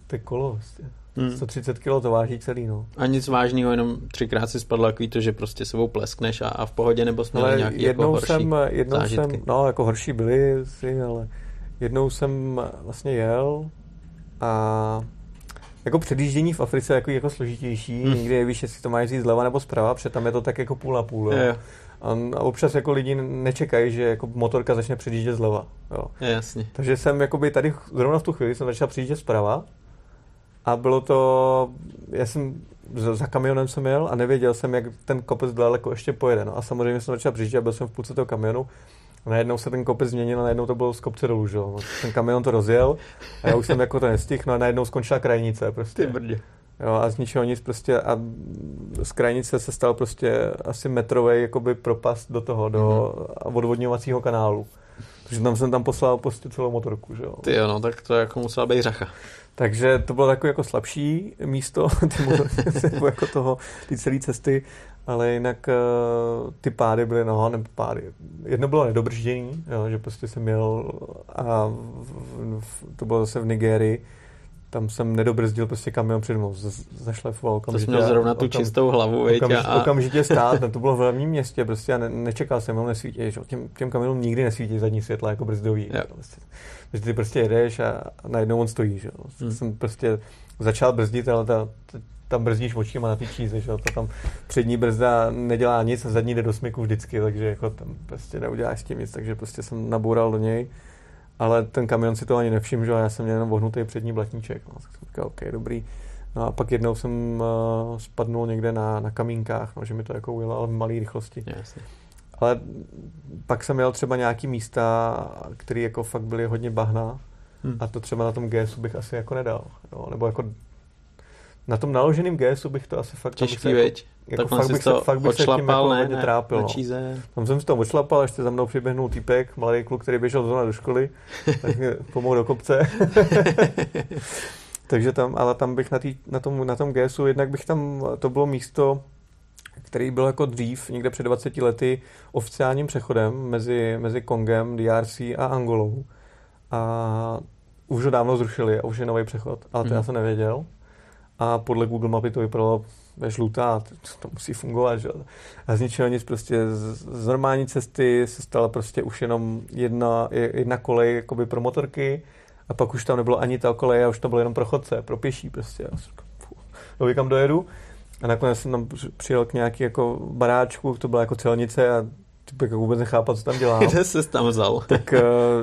to je kolo vlastně. Hmm. 130 kg to váží celý, no. A nic vážného, jenom třikrát si spadlo takový to, že prostě sebou pleskneš a, a v pohodě, nebo jsme měli nějaký jako jednou jako horší jsem, jednou zážitky? jsem, no jako horší byly si, ale jednou jsem vlastně jel a jako předjíždění v Africe je jako, jako složitější, hmm. nikdy nevíš, jestli to máš jít zleva nebo zprava, protože tam je to tak jako půl na půl. Jo. Je. A, občas jako lidi nečekají, že jako motorka začne předjíždět zleva. Jo. Je, jasně. Takže jsem jakoby tady zrovna v tu chvíli jsem začal předjíždět zprava a bylo to, já jsem za kamionem jsem jel a nevěděl jsem, jak ten kopec daleko ještě pojede. No a samozřejmě jsem začal přijíždět, byl jsem v půlce toho kamionu a najednou se ten kopec změnil a najednou to bylo z kopce dolů, že? No, ten kamion to rozjel a já už jsem jako to nestihl, no a najednou skončila krajnice prostě. Ty brdě. Jo, a z ničeho nic prostě a z krajnice se stal prostě asi metrový jakoby propast do toho, do mm-hmm. odvodňovacího kanálu. Takže tam jsem tam poslal prostě celou motorku, že jo. Ty jo, no, tak to jako musela být řacha. Takže to bylo takové jako slabší místo ty motorky, jako toho, ty celé cesty, ale jinak uh, ty pády byly, no, nebo pády. Jedno bylo nedobrždění, jo, že prostě jsem měl a v, v, to bylo zase v Nigérii, tam jsem nedobrzdil prostě kamion před mnou, zašlefoval okamžitě. To jsi měl zrovna tu okam, čistou hlavu, okamžitě, a... okamžitě stát, ne, to bylo v hlavním městě prostě a ne, nečekal jsem, jenom nesvítí, že těm, těm kamionům nikdy nesvítí zadní světla jako brzdový. Jo. Prostě, že ty prostě jedeš a, a najednou on stojí, že hmm. jsem prostě začal brzdit, ale ta, ta tam brzdíš očima na ty čízy, že to tam přední brzda nedělá nic a zadní jde do smyku vždycky, takže jako tam prostě neuděláš s tím nic, takže prostě jsem naboural do něj ale ten kamion si to ani nevšiml, že já jsem měl jenom vohnutý přední blatníček. No, tak jsem říkal, OK, dobrý. No a pak jednou jsem uh, spadnul někde na, na kamínkách, no, že mi to jako ujelo, ale v malé rychlosti. Jasně. Ale pak jsem měl třeba nějaký místa, které jako fakt byly hodně bahna hmm. a to třeba na tom GSu bych asi jako nedal. Jo? Nebo jako na tom naloženém GSu bych to asi fakt... Těžký, jako, jako tak fakt bych, to se, fakt bych se tím jako ne, ne, trápil. No. Tam jsem si to odšlapal, ještě za mnou přiběhnul týpek, malý kluk, který běžel zóna do školy, tak mě pomohl do kopce. Takže tam, ale tam bych na, tý, na, tom, na tom GSu, jednak bych tam, to bylo místo, který byl jako dřív, někde před 20 lety, oficiálním přechodem mezi, mezi Kongem, DRC a Angolou. A už ho dávno zrušili a už je nový přechod, ale to hmm. já jsem nevěděl a podle Google mapy to vypadalo žlutá, to musí fungovat, že? A z ničeho nic prostě z, normální cesty se stala prostě už jenom jedna, jedna kolej jakoby pro motorky a pak už tam nebylo ani ta kolej a už to bylo jenom pro chodce, pro pěší prostě. Já kam dojedu a nakonec jsem tam přijel k nějaký jako baráčku, to byla jako celnice a typ jako vůbec nechápat, co tam dělá. Kde se tam vzal? Tak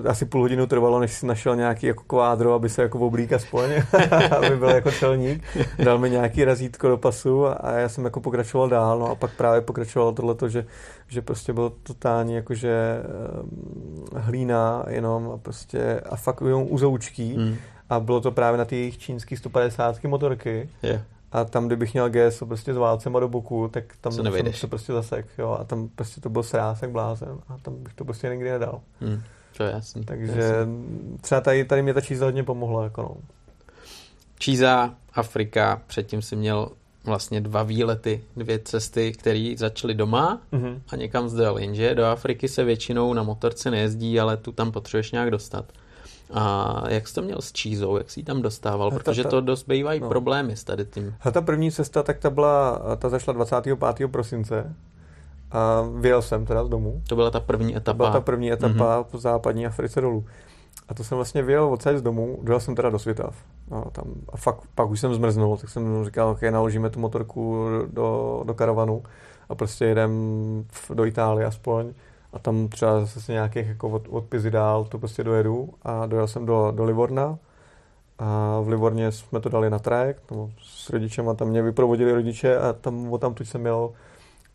uh, asi půl hodinu trvalo, než si našel nějaký jako kvádro, aby se jako oblík aspoň, aby byl jako celník. Dal mi nějaký razítko do pasu a, a já jsem jako pokračoval dál, no a pak právě pokračovalo tohleto, že, že prostě byl totální jakože uh, hlína jenom a prostě a fakt jenom uzoučký. Mm. A bylo to právě na ty jejich čínský 150 motorky. Yeah. A tam, kdybych měl GSO prostě s válcema do boku, tak tam jsem se prostě zasek, jo, a tam prostě to byl srásek blázen a tam bych to prostě nikdy nedal. Hmm, to je jasný. Takže jasný. třeba tady, tady mě ta číza hodně pomohla, jako no. Číza, Afrika, předtím si měl vlastně dva výlety, dvě cesty, které začaly doma mm-hmm. a někam zdel, jenže do Afriky se většinou na motorce nejezdí, ale tu tam potřebuješ nějak dostat. A jak jsi to měl s čízou, jak jsi ji tam dostával, Hata, protože to dost bývají no. problémy s tady tím. A ta první cesta, tak ta byla, ta zašla 25. prosince a vyjel jsem teda z domu. To byla ta první etapa. To byla ta první etapa mm-hmm. po západní Africe dolů. A to jsem vlastně vyjel odsaď z domu, dojel jsem teda do Svitav. No, tam, a fakt, pak už jsem zmrznul, tak jsem říkal, ok, naložíme tu motorku do, do karavanu a prostě jedem do Itálie aspoň a tam třeba zase nějakých jako od, od dál to prostě dojedu a dojel jsem do, do Livorna a v Livorně jsme to dali na trajekt, no, s rodičem a tam mě vyprovodili rodiče a tam, tam tu jsem měl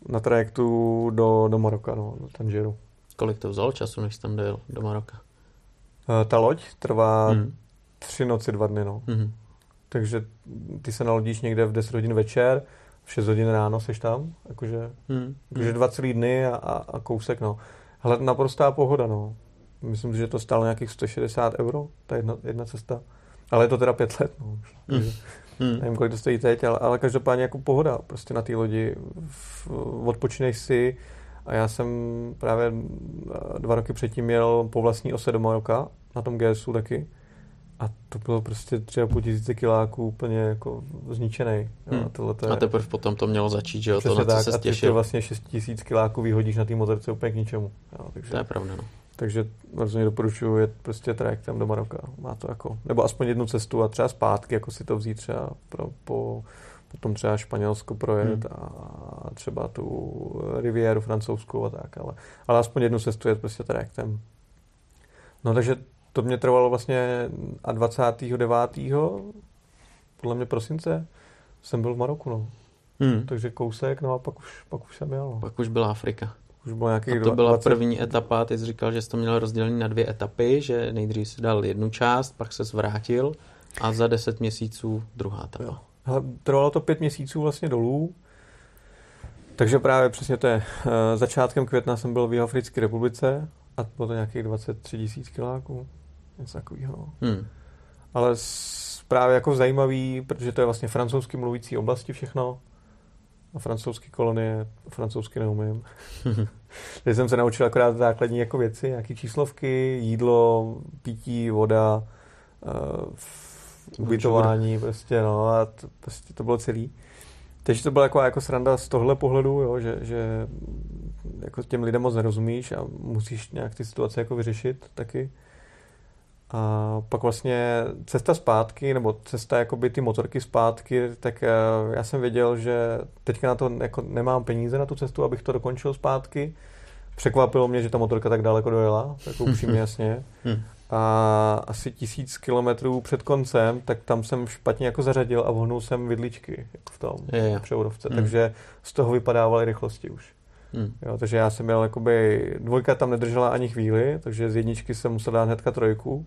na trajektu do, do Maroka, no, do Tanžiru. Kolik to vzalo času, než jsi tam dojel do Maroka? Ta loď trvá hmm. tři noci, dva dny, no. Hmm. Takže ty se nalodíš někde v 10 hodin večer, v 6 hodin ráno seš tam, jakože, hmm. jakože dva celý dny a, a, a kousek, no. Ale naprostá pohoda, no. Myslím, že to stálo nějakých 160 euro, ta jedna, jedna cesta. Ale je to teda pět let, no. Hmm. Hmm. Nevím, kolik to stojí teď, ale, ale každopádně jako pohoda prostě na té lodi. V, odpočineš si a já jsem právě dva roky předtím měl po vlastní ose do Maroka, na tom GSu taky. A to bylo prostě třeba po tisíce kiláků úplně jako zničený. Hmm. A, tohle je... a teprve potom to mělo začít, že jo, to na co se stěšil. A vlastně 6 tisíc kiláků vyhodíš na té motorce úplně k ničemu. Jo, takže... To je pravda, no. Takže rozhodně doporučuji jet prostě trajektem do Maroka. Má to jako, nebo aspoň jednu cestu a třeba zpátky, jako si to vzít třeba pro, po, potom třeba Španělsko projet hmm. a třeba tu Rivieru francouzskou a tak, ale, ale aspoň jednu cestu jet prostě trajektem. No takže to mě trvalo vlastně a 29. podle mě prosince jsem byl v Maroku, no. Hmm. Takže kousek, no a pak už, pak už jsem jel. No. Pak už byla Afrika. Už bylo nějaký a to byla 20... první etapa, ty jsi říkal, že jsi to měl rozdělený na dvě etapy, že nejdřív si dal jednu část, pak se zvrátil a za deset měsíců druhá etapa. Jo. Hele, trvalo to pět měsíců vlastně dolů, takže právě přesně to je. Uh, začátkem května jsem byl v Jihoafrické republice a bylo to nějakých 23 tisíc kiláků, něco takového. Hmm. Ale právě jako zajímavý, protože to je vlastně francouzsky mluvící oblasti všechno, a francouzské kolonie, francouzsky neumím. Takže jsem se naučil akorát základní jako věci, nějaké číslovky, jídlo, pití, voda, uh, ubytování, prostě, no, a to, prostě to bylo celý. Takže to byla jako, jako sranda z tohle pohledu, jo, že, že jako těm lidem moc nerozumíš a musíš nějak ty situace jako vyřešit taky. A pak vlastně cesta zpátky, nebo cesta jakoby ty motorky zpátky, tak eh, já jsem věděl, že teďka na to jako nemám peníze na tu cestu, abych to dokončil zpátky. Překvapilo mě, že ta motorka tak daleko dojela, jako upřímně jasně. Hmm. A asi tisíc kilometrů před koncem, tak tam jsem špatně jako zařadil a vohnul jsem vidličky jako v tom je, je. převodovce. Hmm. Takže z toho vypadávaly rychlosti už. Hmm. Jo, takže já jsem měl jakoby, dvojka tam nedržela ani chvíli, takže z jedničky jsem musel dát hnedka trojku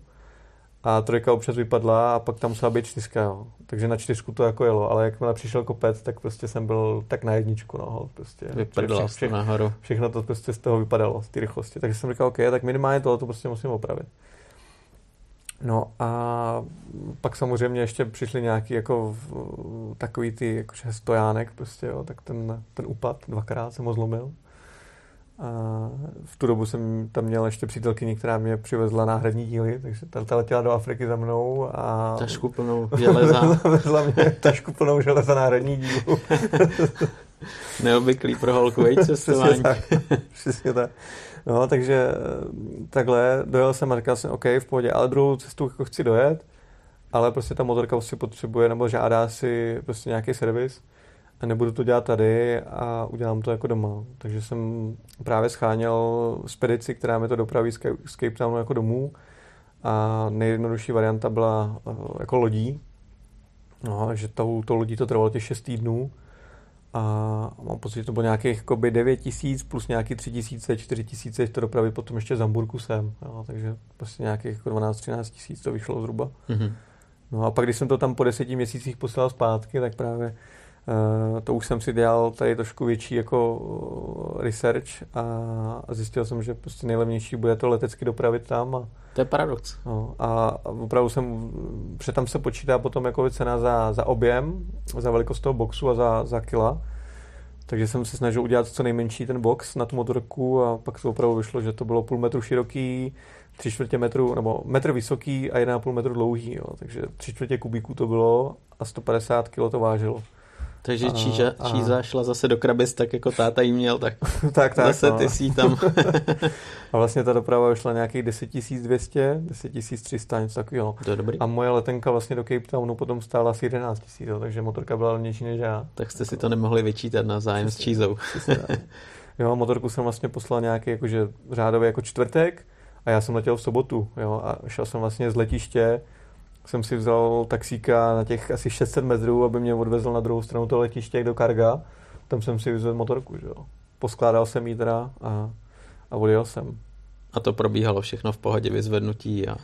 a trojka občas vypadla a pak tam musela být čtyřka, jo. Takže na čtyřku to jako jelo, ale jakmile přišel kopec, tak prostě jsem byl tak na jedničku, no, prostě. Vypadla vše, vše, nahoru. Všechno to prostě z toho vypadalo, z té rychlosti. Takže jsem říkal, OK, tak minimálně tohle to prostě musím opravit. No a pak samozřejmě ještě přišli nějaký jako takový ty jakože stojánek prostě, jo, tak ten, ten upad dvakrát jsem ho zlomil. A v tu dobu jsem tam měl ještě přítelkyni, která mě přivezla náhradní díly, takže ta, ta letěla do Afriky za mnou a... Tašku plnou železa. Vezla mě tašku plnou železa náhradní dílu. Neobvyklý pro holku, veď cestování. Přesně tak. Přesně tak. No, takže eh, takhle dojel jsem a říkal jsem, OK, v pohodě, ale druhou cestu jako chci dojet, ale prostě ta motorka prostě potřebuje nebo žádá si prostě nějaký servis a nebudu to dělat tady a udělám to jako doma. Takže jsem právě scháněl spedici, která mi to dopraví z Cape Townu jako domů a nejjednodušší varianta byla eh, jako lodí. No, že tou, tou lodí to trvalo těch 6 týdnů a mám pocit, že to bylo nějakých jakoby 9 tisíc plus nějaký 3 tisíce, 4 tisíce to dopravy potom ještě z Hamburgu sem. Jo, takže prostě nějakých jako 12-13 tisíc to vyšlo zhruba. Mm-hmm. No a pak, když jsem to tam po deseti měsících poslal zpátky, tak právě to už jsem si dělal tady trošku větší jako research a zjistil jsem, že prostě nejlevnější bude to letecky dopravit tam. A, to je paradox. No, a opravdu jsem, protože tam se počítá potom jako cena za, za objem, za velikost toho boxu a za, za kila. Takže jsem se snažil udělat co nejmenší ten box na tu motorku a pak to opravdu vyšlo, že to bylo půl metru široký, tři čtvrtě metru, nebo metr vysoký a jedna půl metru dlouhý. Jo. Takže tři čtvrtě kubíků to bylo a 150 kg to vážilo. Takže a, číža, a... číza šla zase do krabis, tak jako táta jí měl, tak, tak, tak zase no. ty si tam. a vlastně ta doprava už šla nějakých 10 200, 10 300, něco takového. To je dobrý. A moje letenka vlastně do Cape Townu potom stála asi 11 000, takže motorka byla levnější než já. Tak jste si to nemohli vyčítat na zájem s čízou. Jo, motorku jsem vlastně poslal nějaký jakože řádově jako čtvrtek a já jsem letěl v sobotu, jo, a šel jsem vlastně z letiště, jsem si vzal taxíka na těch asi 600 metrů, aby mě odvezl na druhou stranu toho letiště do Karga. Tam jsem si vyzvedl motorku, že jo. Poskládal jsem jí teda a, a odjel jsem. A to probíhalo všechno v pohodě vyzvednutí a...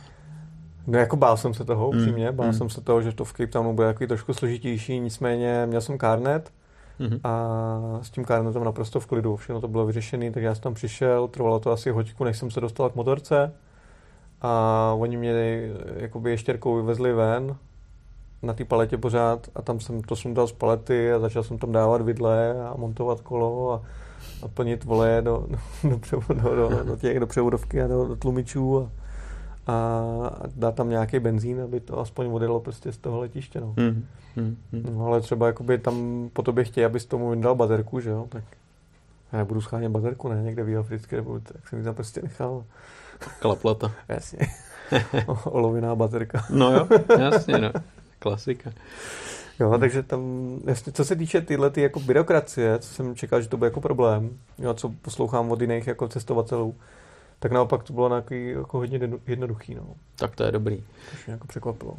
No jako bál jsem se toho, Mm, upřímně, bál mm. jsem se toho, že to v Cape Townu bude takový trošku složitější, nicméně měl jsem karnet Mhm. a s tím karnetem naprosto v klidu, všechno to bylo vyřešené, tak já jsem tam přišel, trvalo to asi hoďku, než jsem se dostal k motorce a oni mě jakoby ještěrkou vyvezli ven na té paletě pořád a tam jsem to sundal z palety a začal jsem tam dávat vidle a montovat kolo a, a plnit voleje do, do, převo- do, do, do, těch, do převodovky a do, do tlumičů a, a dát tam nějaký benzín, aby to aspoň odjelo prostě z toho letiště. No. Mhm. Mhm. Mhm. No, ale třeba jakoby tam po tobě chtějí, abys tomu vyndal baterku, že jo, tak já nebudu schánět baterku, ne, někde v Africké republice, tak jsem ji tam prostě nechal. Klaplo to. Jasně. Oloviná baterka. No jo, jasně, no. Klasika. Jo, takže tam, jasně, co se týče tyhle ty jako byrokracie, co jsem čekal, že to bude jako problém, jo, co poslouchám od jiných jako cestovatelů, tak naopak to bylo nějaký jako hodně jedno- jednoduchý, no. Tak to je dobrý. To mě jako překvapilo.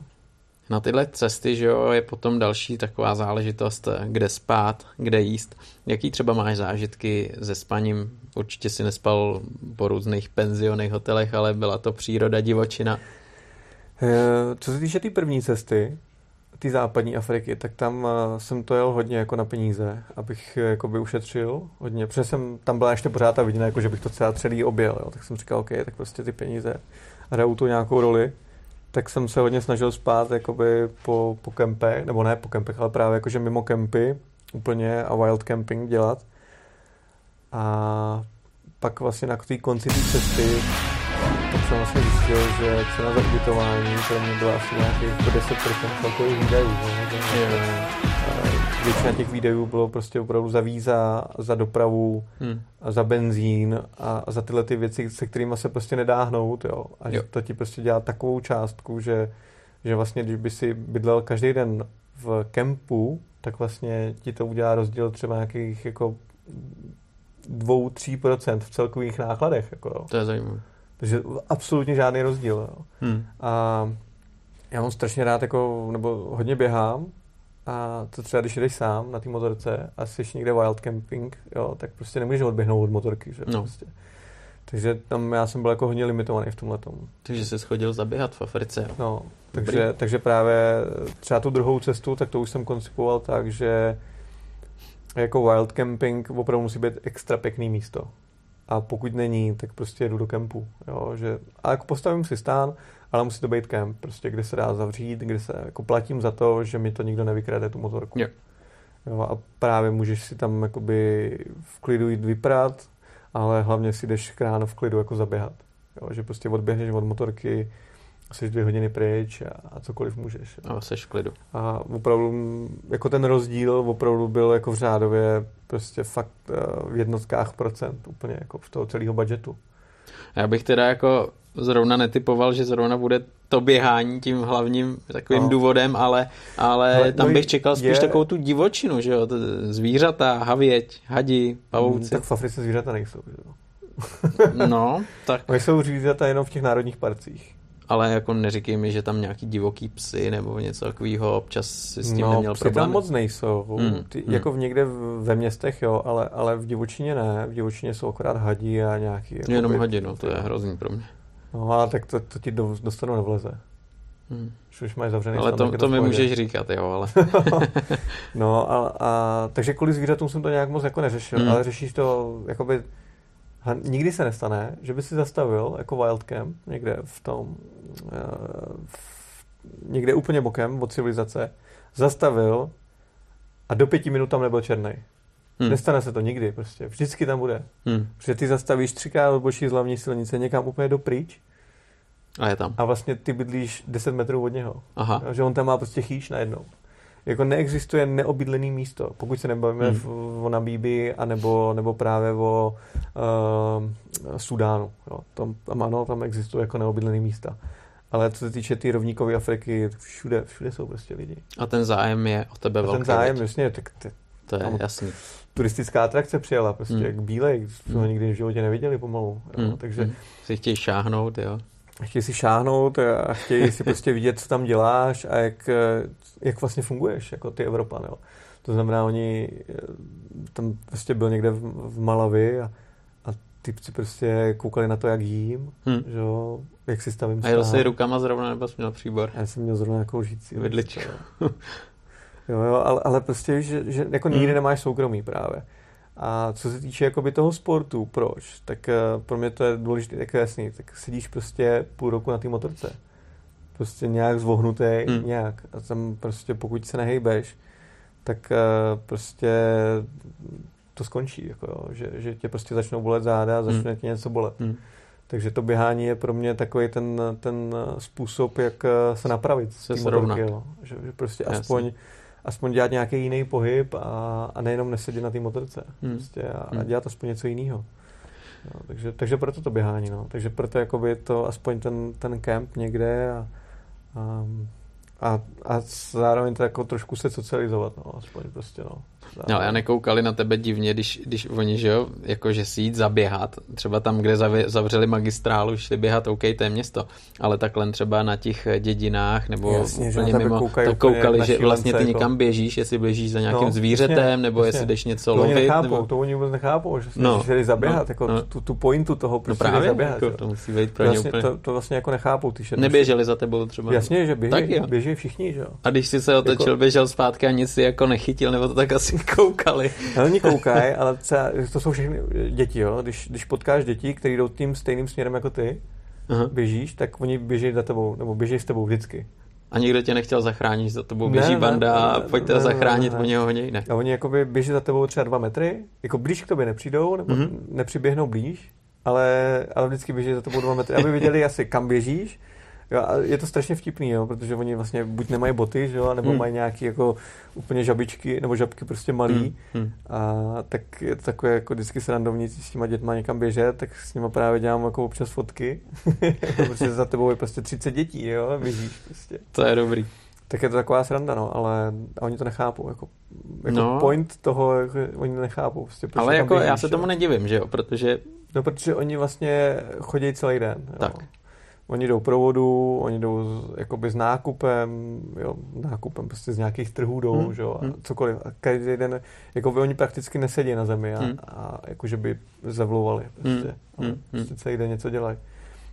Na tyhle cesty, že jo, je potom další taková záležitost, kde spát, kde jíst. Jaký třeba máš zážitky se spaním? Určitě si nespal po různých penzionech, hotelech, ale byla to příroda, divočina. Eh, Co se týče té tý první cesty, ty západní Afriky, tak tam eh, jsem to jel hodně jako na peníze, abych eh, jakoby ušetřil hodně, protože jsem, tam byla ještě pořád ta vidina, jako že bych to celá celý objel, jo. tak jsem říkal, OK, tak prostě ty peníze hrajou tu nějakou roli, tak jsem se hodně snažil spát jakoby po, po kempech, nebo ne po kempech, ale právě jakože mimo kempy úplně a wild camping dělat. A pak vlastně na té konci té cesty tak jsem vlastně zjistil, že cena za ubytování pro mě byla asi nějakých jako 10% celkových výdajů. No, většina těch výdajů bylo prostě opravdu za víza, za dopravu, Hmm. za benzín a, za tyhle ty věci, se kterými se prostě nedá hnout, jo. A Jo. že to ti prostě dělá takovou částku, že, že vlastně, když by si bydlel každý den v kempu, tak vlastně ti to udělá rozdíl třeba nějakých jako 2-3% v celkových nákladech, jako jo. To je zajímavé. Takže absolutně žádný rozdíl, jo. Hmm. A já mám strašně rád, jako, nebo hodně běhám a to třeba, když jdeš sám na té motorce a jsi někde wild camping, jo, tak prostě nemůžeš odběhnout od motorky, že? No. Prostě. Takže tam já jsem byl jako hodně limitovaný v tomhle Takže jsi schodil zaběhat v Africe. No, Dobrý. takže, takže právě třeba tu druhou cestu, tak to už jsem koncipoval tak, že jako wild camping opravdu musí být extra pěkný místo. A pokud není, tak prostě jdu do kempu. Jo, že, a jako postavím si stán, ale musí to být kemp, prostě, kde se dá zavřít, kde se jako platím za to, že mi to nikdo nevykrade tu motorku. Jo. Jo, a právě můžeš si tam jakoby v klidu jít vyprat, ale hlavně si jdeš ráno v klidu jako zaběhat. Jo, že prostě odběhneš od motorky, jsi dvě hodiny pryč a, a cokoliv můžeš. Jo. A seš v klidu. A opravdu, jako ten rozdíl opravdu byl jako v řádově prostě fakt eh, v jednotkách procent úplně jako v toho celého budgetu. Já bych teda jako zrovna netypoval, že zrovna bude to běhání tím hlavním takovým No. důvodem, ale, ale Ale tam no bych čekal spíš je- takovou tu divočinu, že jo, zvířata, havěť, hadi, pavouci. Tak v Africe zvířata nejsou. Že? jo. No, tak, Oni jsou zvířata jenom v těch národních parcích. Ale jako neříkej mi, že tam nějaký divoký psy nebo něco takového, občas si s tím no, neměl psy problém. tam moc nejsou. Hmm, Ty, hmm. Jako v někde v- ve městech, jo, ale, ale v divočině ne. V divočině jsou akorát hadí a nějaký... Jako Jenom hadě, no, to je hrozný pro mě. No, ale tak to, to ti do, dostanu nevleze. Hmm. Už mají zavřený Ale to, to mi můžeš říkat, jo, ale no, a, a, takže kvůli zvířatům jsem to nějak moc jako neřešil, Hmm. ale řešíš to, jakoby, ha, nikdy se nestane, že by si zastavil jako wild camp někde v tom, eh, v, někde úplně bokem od civilizace, zastavil a do pěti minut tam nebyl černý. hmm. Nestane se to nikdy prostě, vždycky tam bude. Hmm. Protože ty zastavíš třikrát odbočí z hlavní silnice někam úplně dopryč A je tam. a vlastně ty bydlíš 10 metrů od něho. Aha. Že on tam má prostě chýš najednou. Jako neexistuje neobydlený místo, pokud se nebavíme Hmm. hmm. o Nabíbii, anebo, nebo právě o uh, Sudánu. Jo. Tam, tam ano, tam existuje jako neobydlený místa. Ale co se týče ty rovníkové Afriky, všude, všude jsou prostě lidi. A ten zájem je o tebe A velký. ten zájem, veď? jasně, tak t- to je jasný. Turistická atrakce přijela, prostě Hmm. jak bílej, jsme Hmm. nikdy v životě neviděli pomalu. Jo, Hmm. Takže hmm. Si chtějí šáhnout, jo. Chtějí si šáhnout a chtějí si prostě vidět, co tam děláš a jak, eh, jak vlastně funguješ jako ty Evropan. Jo. To znamená, oni eh, tam prostě byl někde v, v Malavi a, a typci prostě koukali na to, jak jím, Hmm. že jo, jak si stavím A jel si rukama zrovna, nebo jsi měl příbor? Já jsem měl zrovna jako lžící. Vidličku. Jo, jo, ale, ale prostě, že, že jako nikdy Hmm. nemáš soukromí právě. A co se týče jakoby toho sportu, proč? Tak uh, pro mě to je důležité, tak jasný, tak sedíš prostě půl roku na té motorce. Prostě nějak zvohnutý, Hmm. nějak. A tam prostě pokud se nehejbeš, tak uh, prostě to skončí, jako jo, že, že tě prostě začnou bolet záda a začne Hmm. tě něco bolet. Hmm. Takže to běhání je pro mě takový ten, ten způsob, jak eh, se napravit Se motorky. Jo. Že, že prostě Jasně. aspoň, aspoň dělat nějaký jiný pohyb a, a nejenom nesedět na té motorce. Hmm. Prostě a, a Hmm. dělat aspoň něco jiného. Jo, takže, takže proto to běhání. No. Takže proto jakoby to aspoň ten, ten kemp někde a, a, a, a zároveň to jako trošku se socializovat. No, aspoň prostě. No. No, já nekoukali na tebe divně, když, když oni, že jo, jakože si jít zaběhat, třeba tam, kde zavřeli magistrálu, šli běhat, OK, to je město, ale takhle třeba na těch dědinách nebo Jasně, že úplně tebe mimo, koukají tak koukali, že vlastně ty šílence, někam jako. běžíš, jestli běžíš za nějakým No, zvířetem, jasně, nebo jestli jdeš něco To oni lovit, nechápou, nebo... to oni vůbec nechápou, že, No, no, že jdeš zaběhat, no, jako no. Tu, tu pointu toho, No proč jdeš právě, zaběhat. jako, to musí být pro ně vlastně, úplně... to, to vlastně jako nechápou ty šednoši. Neběželi za tebou třeba. Jasně, že běží, běží všichni, že jo. A když jsi se otočil, Jako- běžel zpátky a nic si jako nechytil, nebo to tak asi koukali. Ale oni koukají, ale třeba, to jsou všechny děti, jo. Když, když potkáš děti, které jdou tím stejným směrem jako ty, Aha. běžíš, tak oni běží za tebou, nebo běží s tebou vždycky. A nikdo tě nechtěl zachránit, za tebou Ne, běží ne, banda ne, a ne, pojďte ne, ne, zachránit, ne, ne. oni ho nejde. A oni jakoby běží za tebou třeba dva metry, jako blíž k tobě nepřijdou, nebo Mhm. mm-hmm. nepřiběhnou blíž, ale, ale vždycky běží za tebou dva metry, aby viděli asi kam běžíš. Jo, a je to strašně vtipný, jo, protože oni vlastně buď nemají boty, že jo, nebo Hmm. mají nějaký jako úplně žabičky, nebo žabky prostě malý. Hmm. A tak je to takové jako vždycky se randovní s těma dětma někam běžet, tak s nimi právě dělám jako občas fotky, protože za tebou je prostě 30 dětí, jo, běžíš prostě. To je dobrý. Tak je to taková sranda, no, ale oni to nechápou, jako, jako No. point toho, jako, oni to nechápou. Prostě, Ale jako běžíš, já se jo. tomu nedivím, že jo, protože No, protože oni vlastně chodí celý den. Jo. Tak. Oni jdou pro vodu, oni jdou s, jakoby s nákupem, jo, nákupem prostě z nějakých trhů jdou, Hmm, že jo, hmm. a cokoliv. A každý den, jako by oni prakticky nesedí na zemi a, Hmm. a jakože by zavlouvali prostě. Hmm, hmm, prostě celý den něco dělají.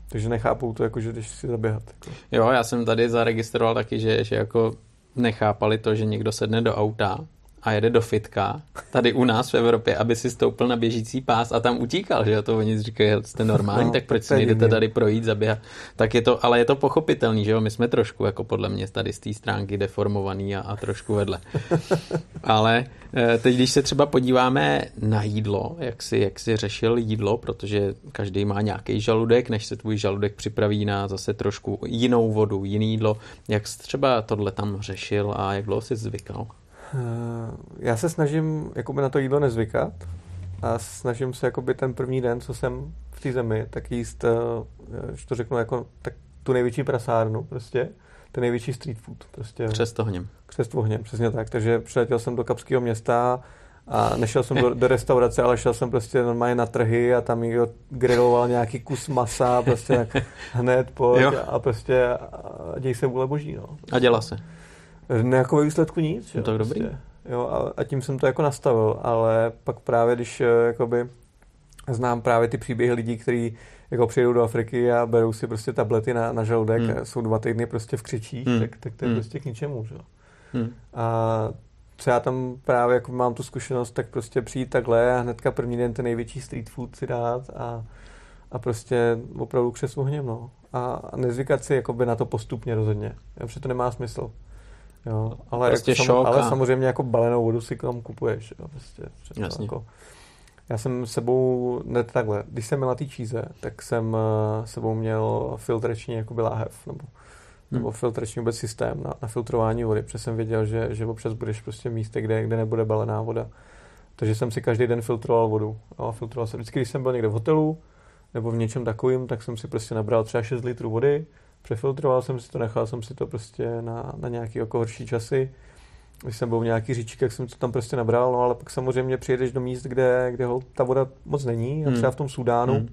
Takže nechápou to, jako, že jdeš si zaběhat. Jako. jo, já jsem tady zaregistroval taky, že, že jako nechápali to, že někdo sedne do auta a jede do fitka, tady u nás v Evropě, aby si stoupil na běžící pás a tam utíkal, že jo, to oni říkají, "Hele, jste normální, No, tak proč si nejdete tady projít, zaběhat, tak je to, ale je to pochopitelný, že jo, my jsme trošku, jako podle mě tady z té stránky deformovaný a, a trošku vedle. ale eh, teď, když se třeba podíváme na jídlo, jak si, jak si řešil jídlo, protože každý má nějaký žaludek, než se tvůj žaludek připraví na zase trošku jinou vodu, jiný jídlo, jak jsi třeba tohle tam řešil a jak dlouho jsi zvykal? Já se snažím jakoby na to jídlo nezvykat a snažím se jakoby ten první den, co jsem v té zemi, tak jíst, eh, že to řeknu jako tak tu největší prasárnu prostě, ten největší street food prostě. Přes to hněm. Křest ohněm, přesně tak. Takže přiletěl jsem do Kapského města a nešel jsem do, do restaurace, ale šel jsem prostě normálně na trhy a tam někdo griloval nějaký kus masa, prostě tak hned pojď Jo. a prostě a děj se vůle boží, no. A dělá se. Ne, jako ve výsledku nic. No jo, tak dobrý. Prostě. Jo, a, a tím jsem to jako nastavil, ale pak právě, když eh, jakoby znám právě ty příběhy lidí, kteří jako přijedou do Afriky a berou si prostě tablety na, na žaludek Hmm. a jsou dva týdny prostě v křičích, Hmm. tak, tak to je Hmm. prostě k ničemu, že? jo. Hm. A co já tam právě jako mám tu zkušenost, tak prostě přijít takhle a hnedka první den ten největší street food si dát a, a prostě opravdu křes ohněm, no. A, a nezvykat si jakoby na to postupně rozhodně, protože to nemá smysl. Jo, ale, Prostě jako, šok ale a- samozřejmě jako balenou vodu si k tomu kupuješ. Jo, prostě, Jasně. Jako, já jsem sebou, ne takhle, když jsem byl na té číze, tak jsem eh, sebou měl filtrační jakoby láhev, nebo, nebo filtrační vůbec systém na, na filtrování vody, protože jsem věděl, že, že občas budeš prostě v místě, kde, kde nebude balená voda. Takže jsem si každý den filtroval vodu. A filtroval jsem vždycky, když jsem byl někde v hotelu nebo v něčem takovým, tak jsem si prostě nabral třeba 6 litrů vody, přefiltroval jsem si to, nechal jsem si to prostě na, na nějaký jako horší časy když jsem byl v nějaký říčky, jak jsem to tam prostě nabral, no ale pak samozřejmě přijedeš do míst, kde, kde ho, ta voda moc není, a třeba v tom Sudánu, hmm.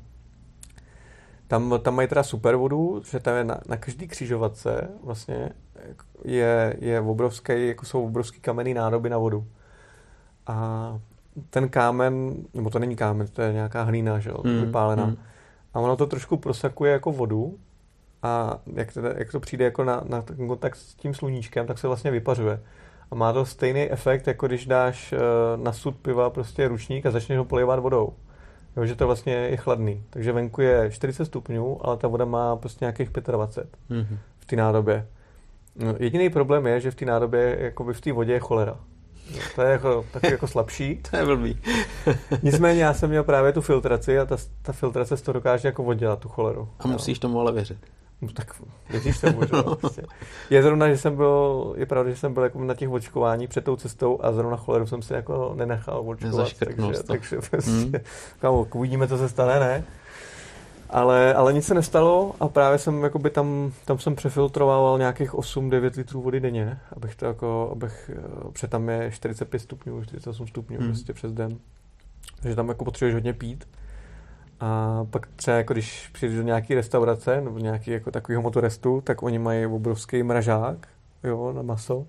tam, tam mají teda super vodu, že tam je na, na každý křižovatce vlastně je, je obrovský, jako jsou obrovský kamenný nádoby na vodu. A ten kámen, nebo to není kámen, to je nějaká hlína, že jo, mm, vypálená. Mm. A ono to trošku prosakuje jako vodu a jak, to, jak to přijde jako na, na kontakt s tím sluníčkem, tak se vlastně vypařuje. A má to stejný efekt, jako když dáš uh, na sud piva prostě ručník a začneš ho polivat vodou. Jo, že to vlastně je chladný. Takže venku je 40 stupňů, ale ta voda má prostě nějakých 25 mm-hmm. v té nádobě. No, jediný problém je, že v té nádobě, jakoby v té vodě je cholera. To je jako, taky jako slabší. to je blbý. Nicméně já jsem měl právě tu filtraci a ta, ta filtrace z toho dokáže jako oddělat tu choleru. A musíš tomu ale věřit. No, tak věříš tomu, že no. prostě. Je zrovna, že jsem byl, je pravda, že jsem byl jako na těch očkování před tou cestou a zrovna choleru jsem si jako nenechal očkovat. Takže, takže prostě, hmm. kámo, uvidíme, co se stane, ne? Ale, ale nic se nestalo a právě jsem jakoby tam, tam jsem přefiltroval nějakých 8-9 litrů vody denně, abych to jako, abych, eh, protože tam je 45 stupňů, 48 stupňů hmm. prostě přes den. Takže tam jako potřebuješ hodně pít. A pak třeba jako když přijdeš do nějaké restaurace nebo nějaký jako takového motorestu, tak oni mají obrovský mražák, jo, na maso.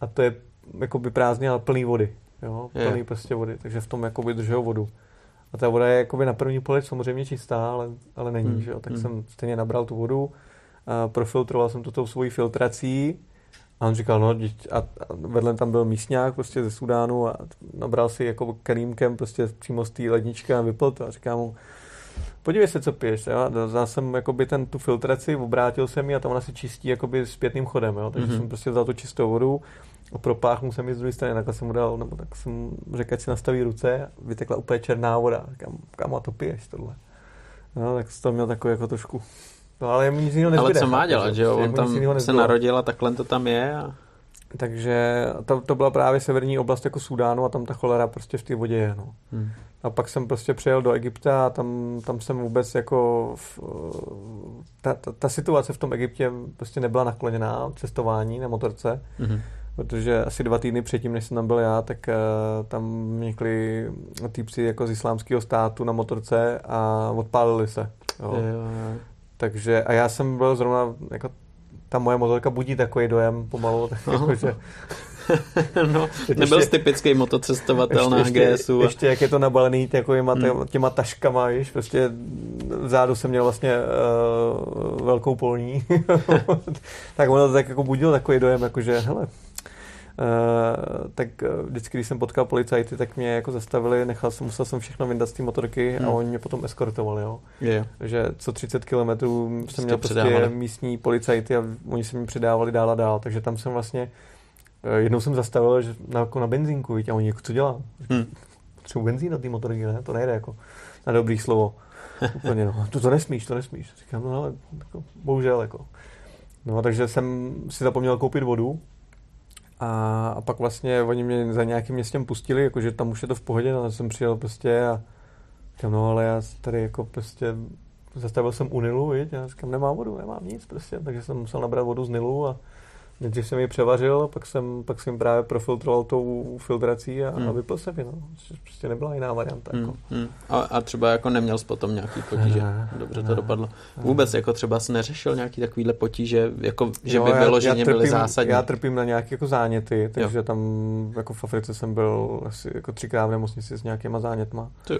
A to je jako by prázdně, ale plný vody. Jo, plný je. prostě vody, takže v tom jako držou vodu. A ta voda je jakoby na první pohled samozřejmě čistá, ale, ale není, hmm. že jo? Tak hmm. jsem stejně nabral tu vodu, a profiltroval jsem to tou svojí filtrací a on říkal, no, a, a vedle tam byl místňák prostě ze Sudánu a nabral si jako kelímkem prostě přímo z té ledničky a vypil to a říkám mu, podívej se, co piješ. Jo? Vzal jsem jakoby ten, tu filtraci, obrátil jsem ji a tam ona se čistí jakoby zpětným chodem. Jo? Takže mm-hmm. jsem prostě vzal tu čistou vodu, propáchnul jsem ji z druhé strany, takhle jsem mu dal, nebo tak jsem řekl, ať si nastaví ruce, vytekla úplně černá voda. Říkám, kam a to piješ tohle? No, tak to měl takový jako trošku No ale mu nic jiného nezbyde. Ale co má dělat, že jo? On tam se narodil a takhle to tam je. A... Takže to, to byla právě severní oblast jako Sudánu a tam ta cholera prostě v té vodě je. No. Hmm. A pak jsem prostě přijel do Egypta a tam, tam jsem vůbec jako... V, ta, ta, ta situace v tom Egyptě prostě nebyla nakloněná cestování na motorce. Hmm protože asi dva týdny předtím, než jsem tam byl já, tak uh, tam měkli týpci jako z islámského státu na motorce a odpálili se. Jo. Jo, jo. Takže, a já jsem byl zrovna, jako ta moje motorka budí takový dojem pomalu, tak jako, že no, nebyl jsi typický motocestovatel ještě, na GSu. Ještě, a... ještě jak je to nabalený těma, hmm. těma taškama, víš, prostě vzadu jsem měl vlastně uh, velkou polní. tak ono to tak jako budilo takový dojem, jako že hele, tak uh, vždycky, když jsem potkal policajty, tak mě jako zastavili, nechal jsem, musel jsem všechno vyndat z té motorky hmm. a oni mě potom eskortovali, jo. Yeah. Takže co 30 kilometrů jsem měl prostě předávali. místní policajty a oni se mi předávali dál a dál, takže tam jsem vlastně, uh, jednou jsem zastavil, že na, jako na benzínku, víte, a oni jako, co dělám? Hmm. Potřebuji benzín na té motorky, ne? To nejde jako na dobrý slovo. Úplně, no, to, to nesmíš, to nesmíš. Říkám, no ale jako, bohužel, jako. No, takže jsem si zapomněl koupit vodu, a, a pak vlastně oni mě za nějakým městem pustili, jakože tam už je to v pohodě, no, jsem přijel prostě a říkám, no ale já tady jako prostě zastavil jsem u Nilu, viď, já říkám, nemám vodu, nemám nic prostě, takže jsem musel nabrat vodu z Nilu a Nejdřív jsem ji převařil, pak jsem, pak jsem právě profiltroval tou filtrací a, hmm. a vypil jsem ji. No. Prostě nebyla jiná varianta. Hmm. Jako. Hmm. A, a třeba jako neměl jsi potom nějaký potíže? Ne, Dobře ne, to dopadlo. Vůbec ne. jako třeba jsi neřešil nějaký takovýhle potíže, jako, že jo, by bylo, že mě byly zásadní? Já trpím na nějaké jako záněty, takže jo. tam jako v Africe jsem byl asi jako třikrát v nemocnici s nějakýma zánětma. Ty.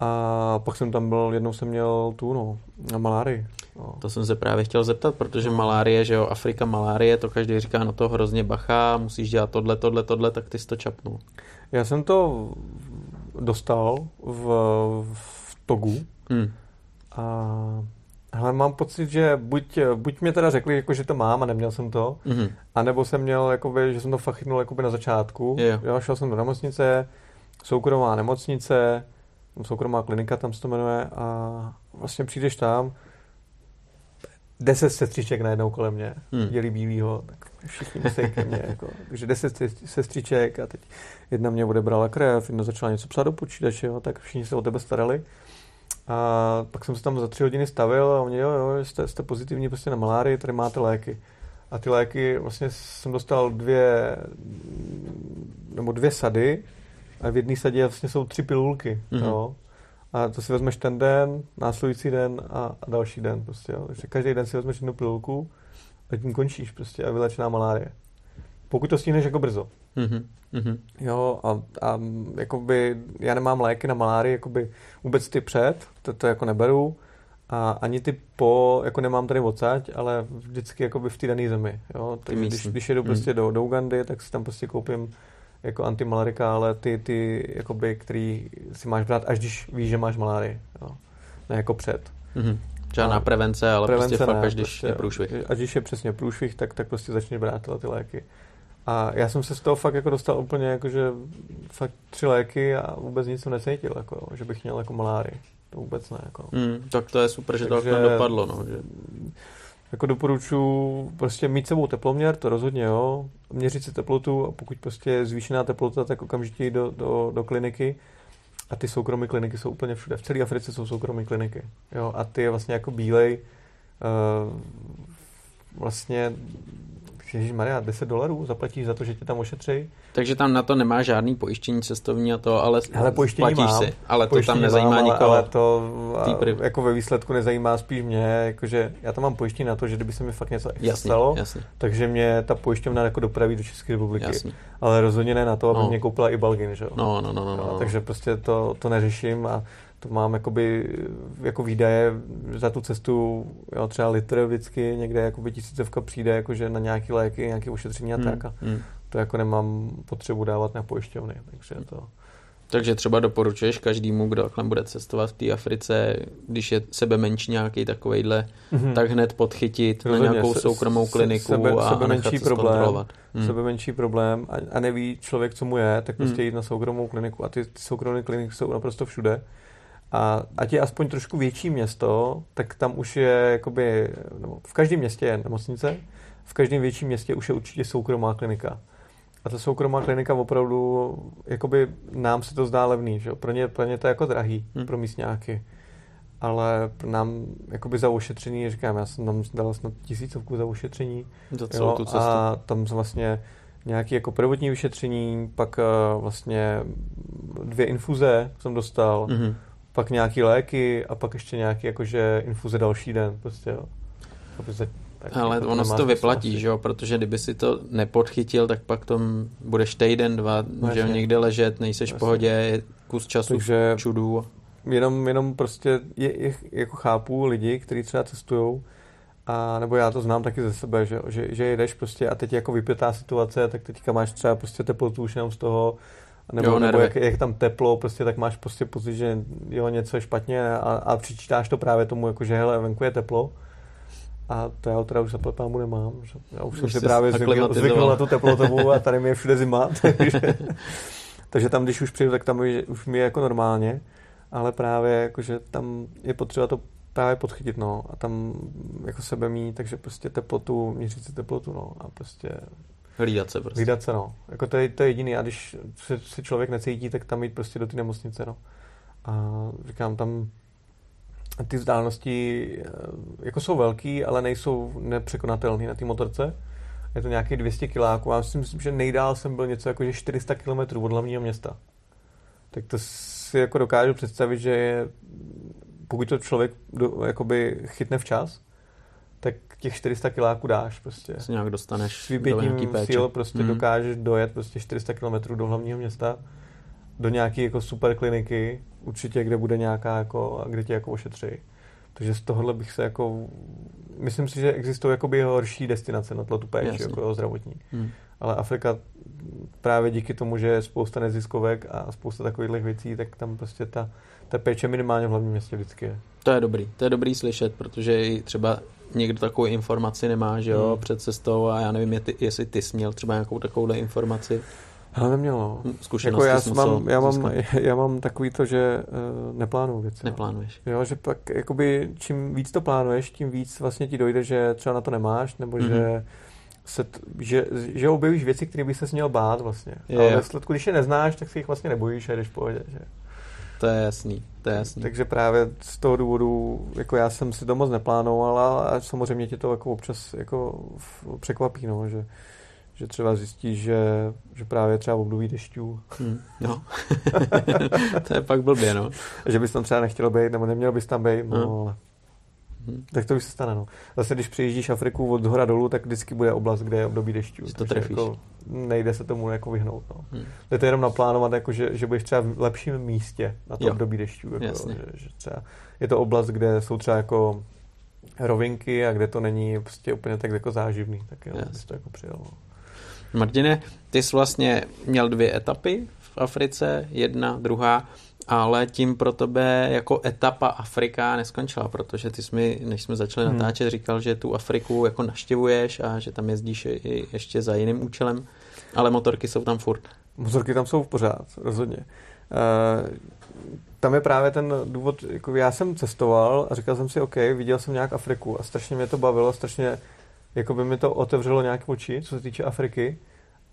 A pak jsem tam byl, jednou jsem měl tu, no, malárii. No. To jsem se právě chtěl zeptat, protože malárie, že jo, Afrika malárie, to každý říká, no to hrozně bacha, musíš dělat tohle, tohle, tohle, tak ty jsi to čapnul. Já jsem to dostal v, v Togu hmm. a hele, mám pocit, že buď, buď mě teda řekli, jako, že to mám a neměl jsem to, mm-hmm. anebo jsem měl, jakoby, že jsem to fakt chytnul jakoby na začátku. Yeah. Jo, šel jsem do nemocnice, soukromá nemocnice, soukromá klinika, tam se to jmenuje a vlastně přijdeš tam, deset sestřiček najednou kolem mě, hmm. dělí bílýho, tak všichni musí ke mně, jako, takže deset sestřiček a teď jedna mě odebrala krev, jedna začala něco psát do počítače, jo, tak všichni se o tebe starali. A pak jsem se tam za tři hodiny stavil a oni, jo, jo, jste, jste pozitivní prostě na malárii, tady máte léky. A ty léky, vlastně jsem dostal dvě, nebo dvě sady a v jedné sadě vlastně jsou tři pilulky. Mm-hmm. Jo. A to si vezmeš ten den, následující den a, a další den. Prostě, jo. Takže každý den si vezmeš jednu pilulku a tím končíš prostě a vylečená malárie. Pokud to stihneš jako brzo. Mm-hmm. Jo, a, a jakoby, já nemám léky na malárii, jakoby vůbec ty před, to, to jako neberu, a ani ty po, jako nemám tady odsaď, ale vždycky jakoby v té dané zemi. Jo? Tak když, když jedu prostě mm. do, do Ugandy, tak si tam prostě koupím jako antimalarika, ale ty, ty jakoby, který si máš brát, až když víš, že máš malárii. Jo? Ne jako před. Mm-hmm. Žádná prevence, ale prevence prostě fakt, až když prostě, je průšvih. Až když je přesně průšvih, tak, tak prostě začneš brát tyhle ty léky. A já jsem se z toho fakt jako dostal úplně jako, že fakt tři léky a vůbec nic jsem necítil, jako, že bych měl jako malárii. To vůbec ne. Jako. Mm, tak to je super, že Takže, to dopadlo. No, že... Jako doporučuji prostě mít sebou teploměr, to rozhodně jo, měřit si teplotu a pokud prostě je zvýšená teplota, tak okamžitě do, do, do kliniky. A ty soukromé kliniky jsou úplně všude. V celé Africe jsou soukromé kliniky. Jo, a ty je vlastně jako bílej uh, vlastně Maria, 10 dolarů zaplatíš za to, že tě tam ošetří. Takže tam na to nemá žádný pojištění cestovní a to, ale Hele, pojištění platíš mám, si. Ale to tam nezajímá mám, nikoho. Ale to jako ve výsledku nezajímá spíš mě, jakože já tam mám pojištění na to, že kdyby se mi fakt něco jasný, stalo, jasný. takže mě ta pojišťovna jako dopraví do České republiky. Jasný. Ale rozhodně ne na to, aby no. mě koupila i Balgin, že jo? No, no, no, no, no. Takže prostě to, to neřeším a to mám jakoby, jako výdaje za tu cestu, jo, třeba litr vždycky, někde jakoby tisícovka přijde jakože na nějaké léky, nějaké ošetření a hmm, tak. A hmm. To jako nemám potřebu dávat na pojišťovny, takže to... Takže třeba doporučuješ každému, kdo bude cestovat v té Africe, když je sebe menší nějaký takovejhle, mm-hmm. tak hned podchytit Rozhodně, na nějakou soukromou kliniku sebe, a, sebe a menší se problém, hmm. sebe menší problém a, a neví člověk, co mu je, tak prostě hmm. jít na soukromou kliniku a ty, ty soukromé kliniky jsou naprosto všude. A ať je aspoň trošku větší město, tak tam už je jakoby, no, v každém městě je nemocnice, v každém větším městě už je určitě soukromá klinika. A ta soukromá klinika opravdu, jakoby nám se to zdá levný, že? Pro, ně, pro ně to je jako drahý, hmm. pro místňáky. Ale nám jakoby za ošetření, říkám, já jsem tam dal snad tisícovku za ošetření. Za celou jo, tu cestu. A tam jsem vlastně nějaké jako prvotní vyšetření, pak uh, vlastně dvě infuze jsem dostal, mm-hmm pak nějaký léky a pak ještě nějaký jakože infuze další den, prostě jo. Se, tak Ale jako ono se to vyplatí, že jo, protože kdyby si to nepodchytil, tak pak tom budeš týden, dva, no, že někde ležet, nejseš v pohodě, kus času Takže v čudu. Jenom, jenom prostě je, je, jako chápu lidi, kteří třeba cestují, a nebo já to znám taky ze sebe, že, že, že jedeš prostě a teď jako vypětá situace, tak teďka máš třeba prostě teplotu už jenom z toho, nebo, jo, nebo jak, jak, tam teplo, prostě tak máš prostě pocit, že jo, něco je špatně a, a přičítáš to právě tomu, jako že hele, venku je teplo. A to já teda už za pámu nemám. Že já už, už jsem si právě zvykl, zvykl na tu teplotu a tady mi je všude zima. takže, takže tam, když už přijdu, tak tam už mi je jako normálně. Ale právě jakože tam je potřeba to právě podchytit, no. A tam jako sebe mít, takže prostě teplotu, měřit si teplotu, no. A prostě Hlídat se prostě. Hlídat se, no. Jako to je, to je jediný. A když se, se člověk necítí, tak tam jít prostě do ty nemocnice, no. A říkám, tam ty vzdálenosti eh, jako jsou velký, ale nejsou nepřekonatelné na té motorce. Je to nějakých 200 kiláků. Já si myslím, že nejdál jsem byl něco jako že 400 km od hlavního města. Tak to si jako dokážu představit, že je, pokud to člověk do, jakoby chytne včas, tak těch 400 kiláků dáš prostě. Se nějak dostaneš S vypětím sil prostě hmm. dokážeš dojet prostě 400 km do hlavního města, do nějaké jako super kliniky, určitě, kde bude nějaká jako, kde tě jako ošetří. Takže z tohohle bych se jako, myslím si, že existují jakoby horší destinace na tu péči, jako jo, zdravotní. Hmm. Ale Afrika právě díky tomu, že je spousta neziskovek a spousta takových věcí, tak tam prostě ta, ta péče minimálně v hlavním městě vždycky je. To je dobrý, to je dobrý slyšet, protože i třeba někdo takovou informaci nemá, že jo, hmm. před cestou a já nevím, jestli ty jsi měl třeba nějakou takovouhle informaci. Ale neměl, no. Hm, Zkušenosti jako já, mám, já, mám, já mám takový to, že uh, neplánuju věci. No. Neplánuješ. Jo, že pak jakoby čím víc to plánuješ, tím víc vlastně ti dojde, že třeba na to nemáš, nebo mm-hmm. že se t, že, že objevíš věci, které by se měl bát vlastně. Je, Ale ve když je neznáš, tak si jich vlastně nebojíš a jdeš v pohodě. Že? to je jasný, to je jasný. Takže právě z toho důvodu, jako já jsem si to moc neplánoval a samozřejmě tě to jako občas jako překvapí, no, že, že třeba zjistíš, že, že právě třeba v období dešťů. Hmm, no. to je pak blbě, no. že bys tam třeba nechtěl být, nebo neměl bys tam být, no, no. ale Hmm. Tak to už se stane. No. Zase, když přijíždíš Afriku od hora dolů, tak vždycky bude oblast, kde je období dešťů. To trefíš. Jako nejde se tomu jako vyhnout. No. Hmm. Jde to jenom naplánovat, jako že, že budeš třeba v lepším místě na to jo. období dešťů. Jako, že, že třeba je to oblast, kde jsou třeba jako rovinky a kde to není prostě úplně tak jako záživný, tak jo, bys to jako přijel. No. Martine, ty jsi vlastně měl dvě etapy v Africe, jedna, druhá ale tím pro tebe jako etapa Afrika neskončila, protože ty jsi mi, než jsme začali hmm. natáčet, říkal, že tu Afriku jako naštěvuješ a že tam jezdíš i ještě za jiným účelem, ale motorky jsou tam furt. Motorky tam jsou v pořád, rozhodně. Uh, tam je právě ten důvod, jako já jsem cestoval a říkal jsem si, OK, viděl jsem nějak Afriku a strašně mě to bavilo, strašně jako by mi to otevřelo nějaké oči, co se týče Afriky.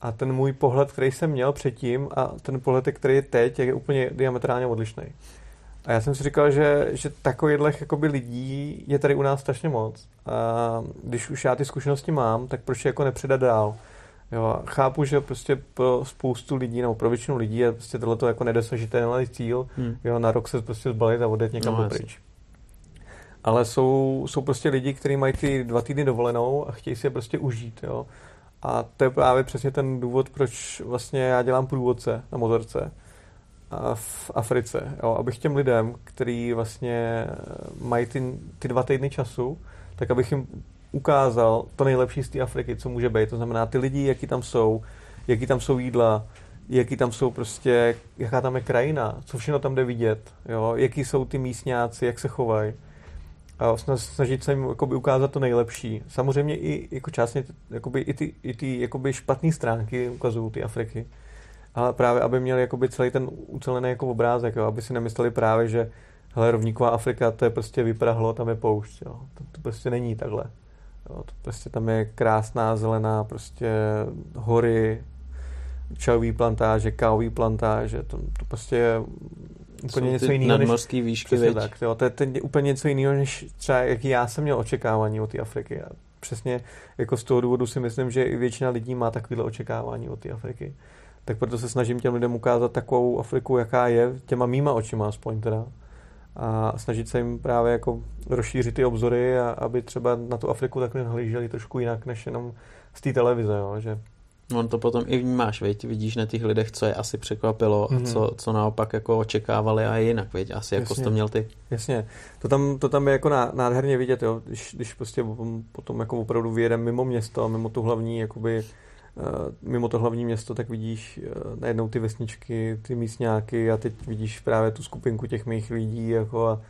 A ten můj pohled, který jsem měl předtím a ten pohled, který je teď, je úplně diametrálně odlišný. A já jsem si říkal, že, že takových jakoby lidí je tady u nás strašně moc. A když už já ty zkušenosti mám, tak proč je jako nepředat dál? Jo, chápu, že prostě pro spoustu lidí, nebo pro většinu lidí je prostě tohleto jako nedosažitelný cíl, hmm. jo, na rok se prostě zbalit a odjet někam no, pryč. Ale jsou, jsou prostě lidi, kteří mají ty dva týdny dovolenou a chtějí si je prostě užít, jo. A to je právě přesně ten důvod, proč vlastně já dělám průvodce na motorce v Africe, jo, abych těm lidem, kteří vlastně mají ty, ty dva týdny času, tak abych jim ukázal to nejlepší z té Afriky, co může být. To znamená ty lidi, jaký tam jsou, jaký tam jsou jídla, jaký tam jsou prostě, jaká tam je krajina, co všechno tam jde vidět, jo, jaký jsou ty místňáci, jak se chovají a snažit se jim jakoby, ukázat to nejlepší. Samozřejmě i jako částně jakoby, i ty, i ty jakoby, špatné stránky ukazují ty Afriky. Ale právě, aby měli jakoby, celý ten ucelený jako obrázek, jo, aby si nemysleli právě, že hele, rovníková Afrika, to je prostě vyprahlo, tam je poušť. Jo. To, to prostě není takhle. Jo, to prostě tam je krásná zelená prostě hory, čajový plantáže, kávový plantáže, to, to prostě úplně Jsou něco jiného. Nadmorský než, výšky, veď. tak, jo, to je ten, úplně něco jiného, než třeba jaký já jsem měl očekávání od té Afriky. A přesně jako z toho důvodu si myslím, že i většina lidí má takovéhle očekávání od té Afriky. Tak proto se snažím těm lidem ukázat takovou Afriku, jaká je, těma mýma očima aspoň teda. A snažit se jim právě jako rozšířit ty obzory, a aby třeba na tu Afriku takhle nahlíželi trošku jinak, než jenom z té televize, jo, že On to potom i vnímáš, viď? vidíš na těch lidech, co je asi překvapilo mm-hmm. a mhm. co, co naopak jako očekávali a jinak, viď? asi jako jsi to měl ty. Jasně, to tam, to tam je jako nádherně vidět, jo? Když, když prostě potom jako opravdu vyjedeme mimo město, mimo tu hlavní, jakoby, uh, mimo to hlavní město, tak vidíš uh, najednou ty vesničky, ty místňáky a teď vidíš právě tu skupinku těch mých lidí jako a,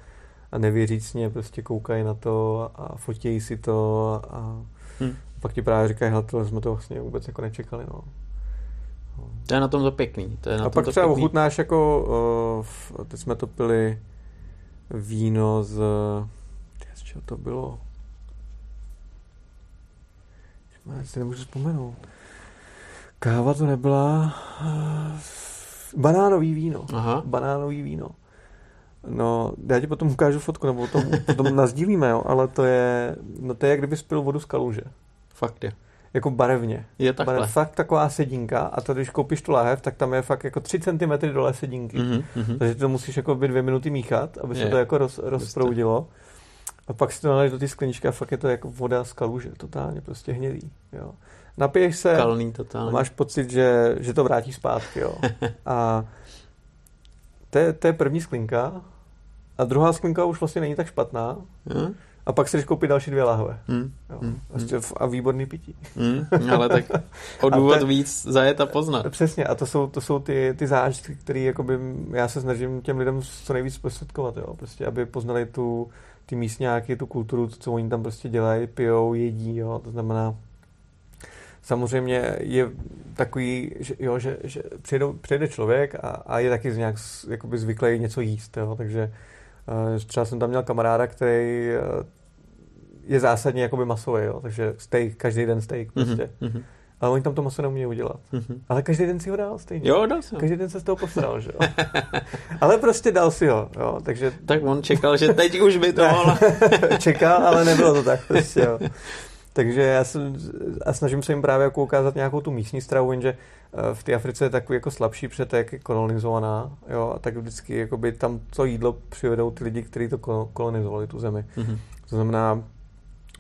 a nevěřícně prostě koukají na to a fotějí si to a hmm pak ti právě říkají, hele, tohle jsme to vlastně vůbec jako nečekali, no. To je na tom to pěkný. To je na a pak třeba pěkný. ochutnáš jako, uh, teď jsme to pili víno z, z čeho to bylo? Já si nemůžu vzpomenout. Káva to nebyla. Banánový víno. Aha. Banánový víno. No, já ti potom ukážu fotku, nebo potom, potom nazdílíme, jo, ale to je, no to je, jak kdyby spil vodu z kaluže. Fakt je. Jako barevně. Je takhle. Barev, fakt taková sedinka a to, když koupíš tu láhev, tak tam je fakt jako 3 cm dole sedinky. Mm-hmm. Takže to musíš jako by dvě minuty míchat, aby se je. to jako roz, rozproudilo. A pak si to naleješ do té skleničky a fakt je to jako voda z kaluže, totálně prostě hnědý. Jo. Napiješ se, Kalný, totálně. máš pocit, že, že to vrátí zpátky. Jo. a to je, to je první sklinka a druhá sklinka už vlastně není tak špatná. Hmm? A pak si jdeš koupit další dvě lahve. Hmm. Jo. Vlastně a výborný pití. Hmm. Ale tak o důvod te, víc zajet a poznat. Přesně, a to jsou, to jsou ty, ty zážitky, které jakoby já se snažím těm lidem co nejvíc prostředkovat, jo. Prostě, aby poznali tu, ty místňáky, tu kulturu, to, co oni tam prostě dělají, pijou, jedí, jo. To znamená, samozřejmě je takový, že, jo, že, že přijde, přijde člověk a, a je taky nějak jakoby zvyklý něco jíst, jo. takže třeba jsem tam měl kamaráda, který eh, je zásadně jakoby masový, jo, takže steak, každý den steak mhm, prostě. Mm-hmm. Ale oni tam to maso neumějí udělat. Mm-hmm. Ale každý den si ho dal stejně. Jo, dal si ho. Každý den se z toho posral, že jo. ale prostě dal si ho, jo. Takže... Tak on čekal, že teď už by to mohlo. čekal, ale nebylo to tak prostě, jo. Takže já, jsem, já snažím se jim právě jako ukázat nějakou tu místní stravu, jenže eh, v té Africe je takový jako slabší je kolonizovaná, jo, a tak vždycky jakoby tam to jídlo přivedou ty lidi, kteří to kolonizovali, tu zemi. Mm-hmm. To znamená,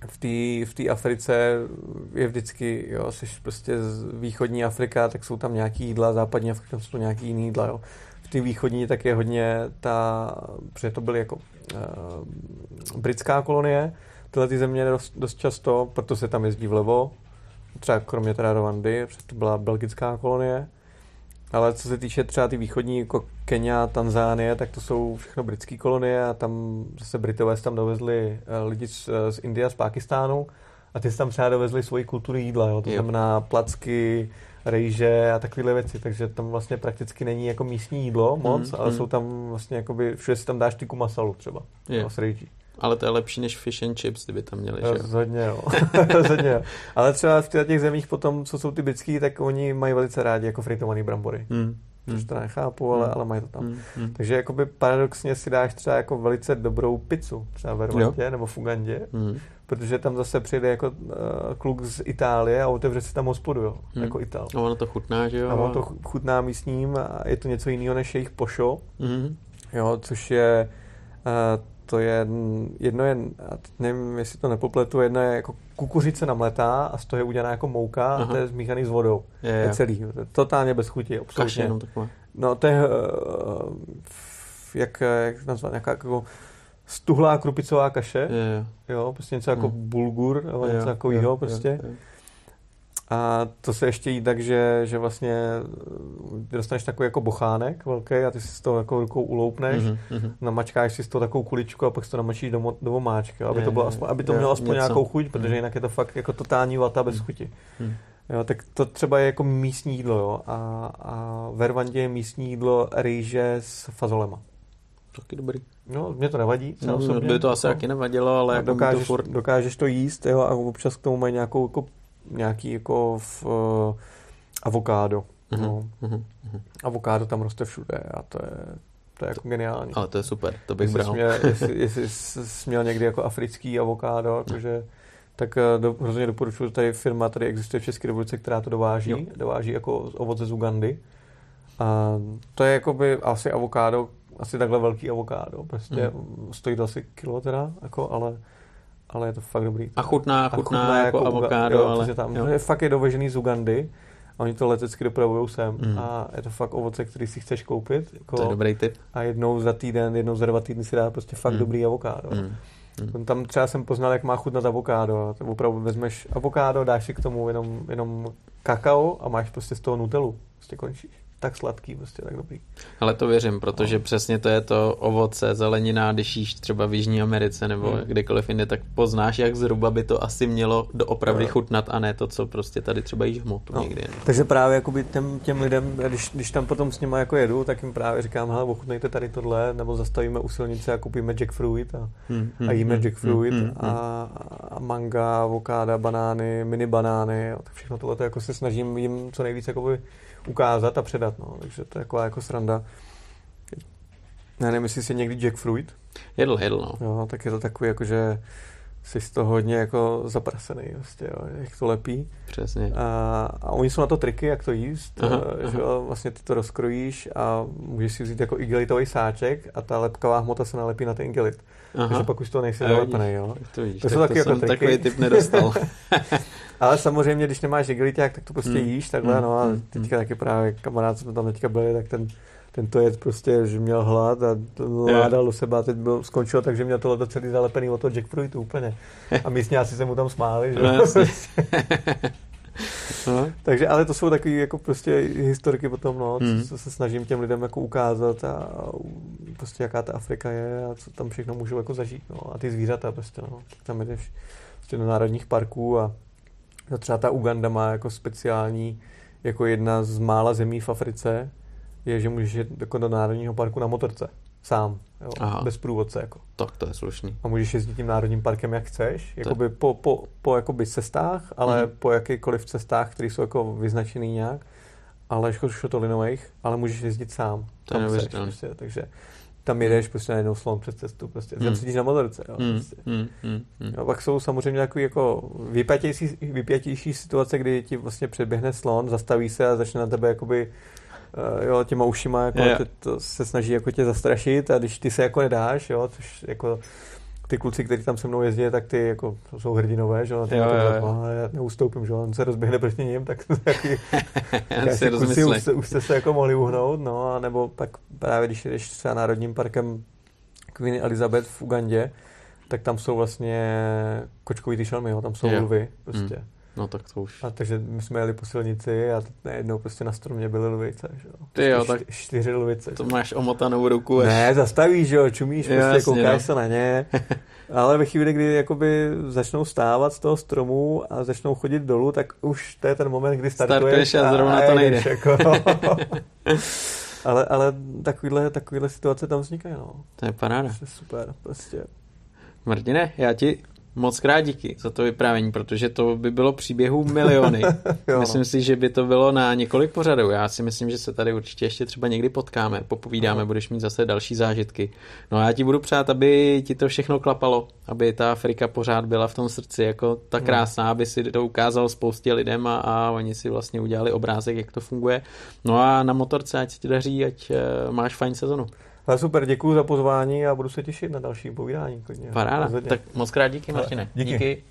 v té v tý Africe je vždycky, jo, jsi prostě z východní Afrika, tak jsou tam nějaký jídla, západní Afrika jsou to nějaký jiný jídla, jo. V té východní tak je hodně ta, protože to byly jako uh, britská kolonie, tyhle ty země dost, dost často, proto se tam jezdí vlevo, třeba kromě teda Rwandy, to byla belgická kolonie, ale co se týče třeba ty východní, jako Kenia, Tanzánie, tak to jsou všechno britské kolonie a tam zase Britové tam dovezli eh, lidi z, z Indie a z Pákistánu a ty tam třeba dovezli svoji kulturu jídla, jo? to jo. znamená placky, rejže a takovéhle věci, takže tam vlastně prakticky není jako místní jídlo moc, mm, ale mm. jsou tam vlastně jakoby, všude si tam dáš tyku masalu třeba, jo. s rejží. Ale to je lepší než fish and chips, kdyby tam měli, že Rozhodně, jo. Rozhodně, jo. Ale třeba v těch zemích potom, co jsou ty britský, tak oni mají velice rádi jako fritovaný brambory. Hmm. Což hmm. to nechápu, ale, hmm. ale mají to tam. Hmm. Hmm. Takže jakoby paradoxně si dáš třeba jako velice dobrou pizzu, třeba ve Rwandě nebo v Ugandě, hmm. protože tam zase přijde jako uh, kluk z Itálie a otevře si tam hospodu, jo, hmm. jako Ital. A ono to chutná, že jo? A ono to chutná místním a je to něco jiného než jejich pošo, hmm. jo, což je uh, to je, jedno je, nevím, jestli to nepopletu, jedno je jako kukuřice namletá a z toho je udělaná jako mouka Aha. a to je zmíchaný s vodou. Je, je. celý. Totálně bez chuti, absolutně. Jenom. No to je, uh, jak, jak nazvat, nějaká jako stuhlá krupicová kaše. Je, je. Jo, prostě něco jako hmm. bulgur, nebo něco takového prostě. Je, je. A to se ještě jí tak, že, že vlastně ty dostaneš takový jako bochánek velký a ty si z toho jako rukou uloupneš, mm-hmm. namačkáš si z toho takovou kuličku a pak si to namačíš do, do omáčky, aby, je, to bylo aspoň, aby to mělo aspoň něco. nějakou chuť, protože mm. jinak je to fakt jako totální vata bez mm. chuti. Mm. Jo, tak to třeba je jako místní jídlo, jo, a, a ve Rwandě je místní jídlo rýže s fazolema. Taky dobrý. No, mě to nevadí. No, by to asi no. taky nevadilo, ale jako dokážeš, to furt... dokážeš to jíst, jo, a občas k tomu mají nějakou jako nějaký jako v uh, avokádo. Mm-hmm. No. Mm-hmm. Avokádo tam roste všude a to je, to je jako geniální. Ale to je super, to bych bral. Měl, jestli, jestli jsi měl někdy jako africký avokádo, jakože, tak eh, do, hrozně doporučuji, že tady firma tady existuje v České republice, která to dováží, jo. dováží jako ovoce z Ugandy. A to je jako by asi avokádo, asi takhle velký avokádo, prostě mm. stojí to asi kilo teda, jako, ale ale je to fakt dobrý. A chutná, chutná, a chutná jako, jako avokádo, jo, ale... Tam, jo. Je fakt je dovežený z Ugandy a oni to letecky dopravují sem mm. a je to fakt ovoce, který si chceš koupit. Jako, to je dobrý tip. A jednou za týden, jednou za dva týdny si dá prostě fakt mm. dobrý avokádo. Mm. Mm. Tam třeba jsem poznal, jak má chutnat avokádo. To opravdu vezmeš avokádo, dáš si k tomu jenom, jenom kakao a máš prostě z toho nutelu. Prostě končíš tak sladký, prostě tak dobrý. Ale to věřím, protože no. přesně to je to ovoce, zelenina, když jíš třeba v Jižní Americe nebo hmm. kdekoliv jinde, tak poznáš, jak zhruba by to asi mělo doopravdy no. chutnat a ne to, co prostě tady třeba jíš hmotu no. někdy. No. Takže právě jakoby těm, těm lidem, když, když tam potom s nimi jako jedu, tak jim právě říkám, hele, ochutnejte tady tohle, nebo zastavíme u silnice a koupíme jackfruit a, hmm, hmm, a jíme hmm, jackfruit hmm, hmm, a, a manga, avokáda, banány, mini banány, a tak všechno tohle jako se snažím jim co nejvíce jakoby ukázat a předat, no. takže to je taková jako sranda. Já nevím, jestli jsi někdy jackfruit. Jedl, jedl, no. Jo, tak je to takový, jako že jsi z toho hodně jako zaprasený, vlastně, jo, jak to lepí. Přesně. A, a oni jsou na to triky, jak to jíst, aha, že aha. Vlastně ty to rozkrojíš a můžeš si vzít jako igelitový sáček a ta lepkavá hmota se nalepí na ten igelit. Aha. Takže pak už to nejsi zalepený, jo. To, víš, to jsou taky to jako triky. takový typ nedostal. Ale samozřejmě, když nemáš igeliták, tak to prostě hmm. jíš takhle, hmm. no a hmm. teďka taky právě kamarád, co jsme tam teďka byli, tak ten ten to je prostě, že měl hlad a ládal do sebe a teď byl, skončil tak, že měl tohle celý zalepený od toho jackfruitu úplně. A místňáci se mu tam smáli, že? No. Takže, ale to jsou takové jako prostě historky potom, no, hmm. co se snažím těm lidem jako ukázat a prostě jaká ta Afrika je a co tam všechno můžou jako zažít, no, a ty zvířata prostě, no, tak tam jdeš prostě do národních parků a třeba ta Uganda má jako speciální, jako jedna z mála zemí v Africe, je, že můžeš jít jako do Národního parku na motorce. Sám, jo, Aha. bez průvodce. Jako. Tak to je slušný. A můžeš jezdit tím národním parkem, jak chceš, jakoby po, po, po jakoby cestách, ale mm. po jakýkoliv cestách, které jsou jako vyznačený nějak, ale to linových, ale můžeš jezdit sám. To je neuvěřitelné. Prostě, takže tam jedeš prostě najednou slon přes cestu, prostě. Hmm. sedíš na motorce, jo, hmm. prostě. Hmm. Hmm. A pak jsou samozřejmě takové jako vypjatější, vypjatější situace, kdy ti vlastně předběhne slon, zastaví se a začne na tebe jakoby jo, těma ušima jako yeah. to se snaží jako tě zastrašit a když ty se jako nedáš, jo, což jako ty kluci, kteří tam se mnou jezdí, tak ty jako jsou hrdinové, že jo, jo, jo, jo. já neustoupím, že on se rozběhne proti ním, tak to taky, si kluci už, už, jste se jako mohli uhnout, no, a nebo pak právě když jdeš třeba národním parkem Queen Elizabeth v Ugandě, tak tam jsou vlastně kočkový ty šelmy, jo, tam jsou jo. lvy, prostě. Hmm. No tak to už. A takže my jsme jeli po silnici a najednou prostě na stromě byly lvice, že jo. Ty jo, prostě tak čtyři lvice. To máš omotanou ruku. Až... Ne, zastavíš, že jo, čumíš, jo, prostě jasně, koukáš no. se na ně. Ale ve chvíli, kdy jakoby začnou stávat z toho stromu a začnou chodit dolů, tak už to je ten moment, kdy startuješ. Startuješ a zrovna a to nejde. Jako, ale, ale takovýhle, takovýhle situace tam vznikají, no. To je paráda. To je super, prostě. Martine, já ti Moc krát díky za to vyprávění, protože to by bylo příběhů miliony. No. myslím si, že by to bylo na několik pořadů. Já si myslím, že se tady určitě ještě třeba někdy potkáme, popovídáme, budeš mít zase další zážitky. No a já ti budu přát, aby ti to všechno klapalo, aby ta Afrika pořád byla v tom srdci jako ta no. krásná, aby si to ukázal spoustě lidem a, a oni si vlastně udělali obrázek, jak to funguje. No a na motorce, ať ti daří, ať uh, máš fajn sezonu. Ale super, děkuji za pozvání a budu se těšit na další povídání. Paráda, tak moc krát díky Martine. Díky. díky.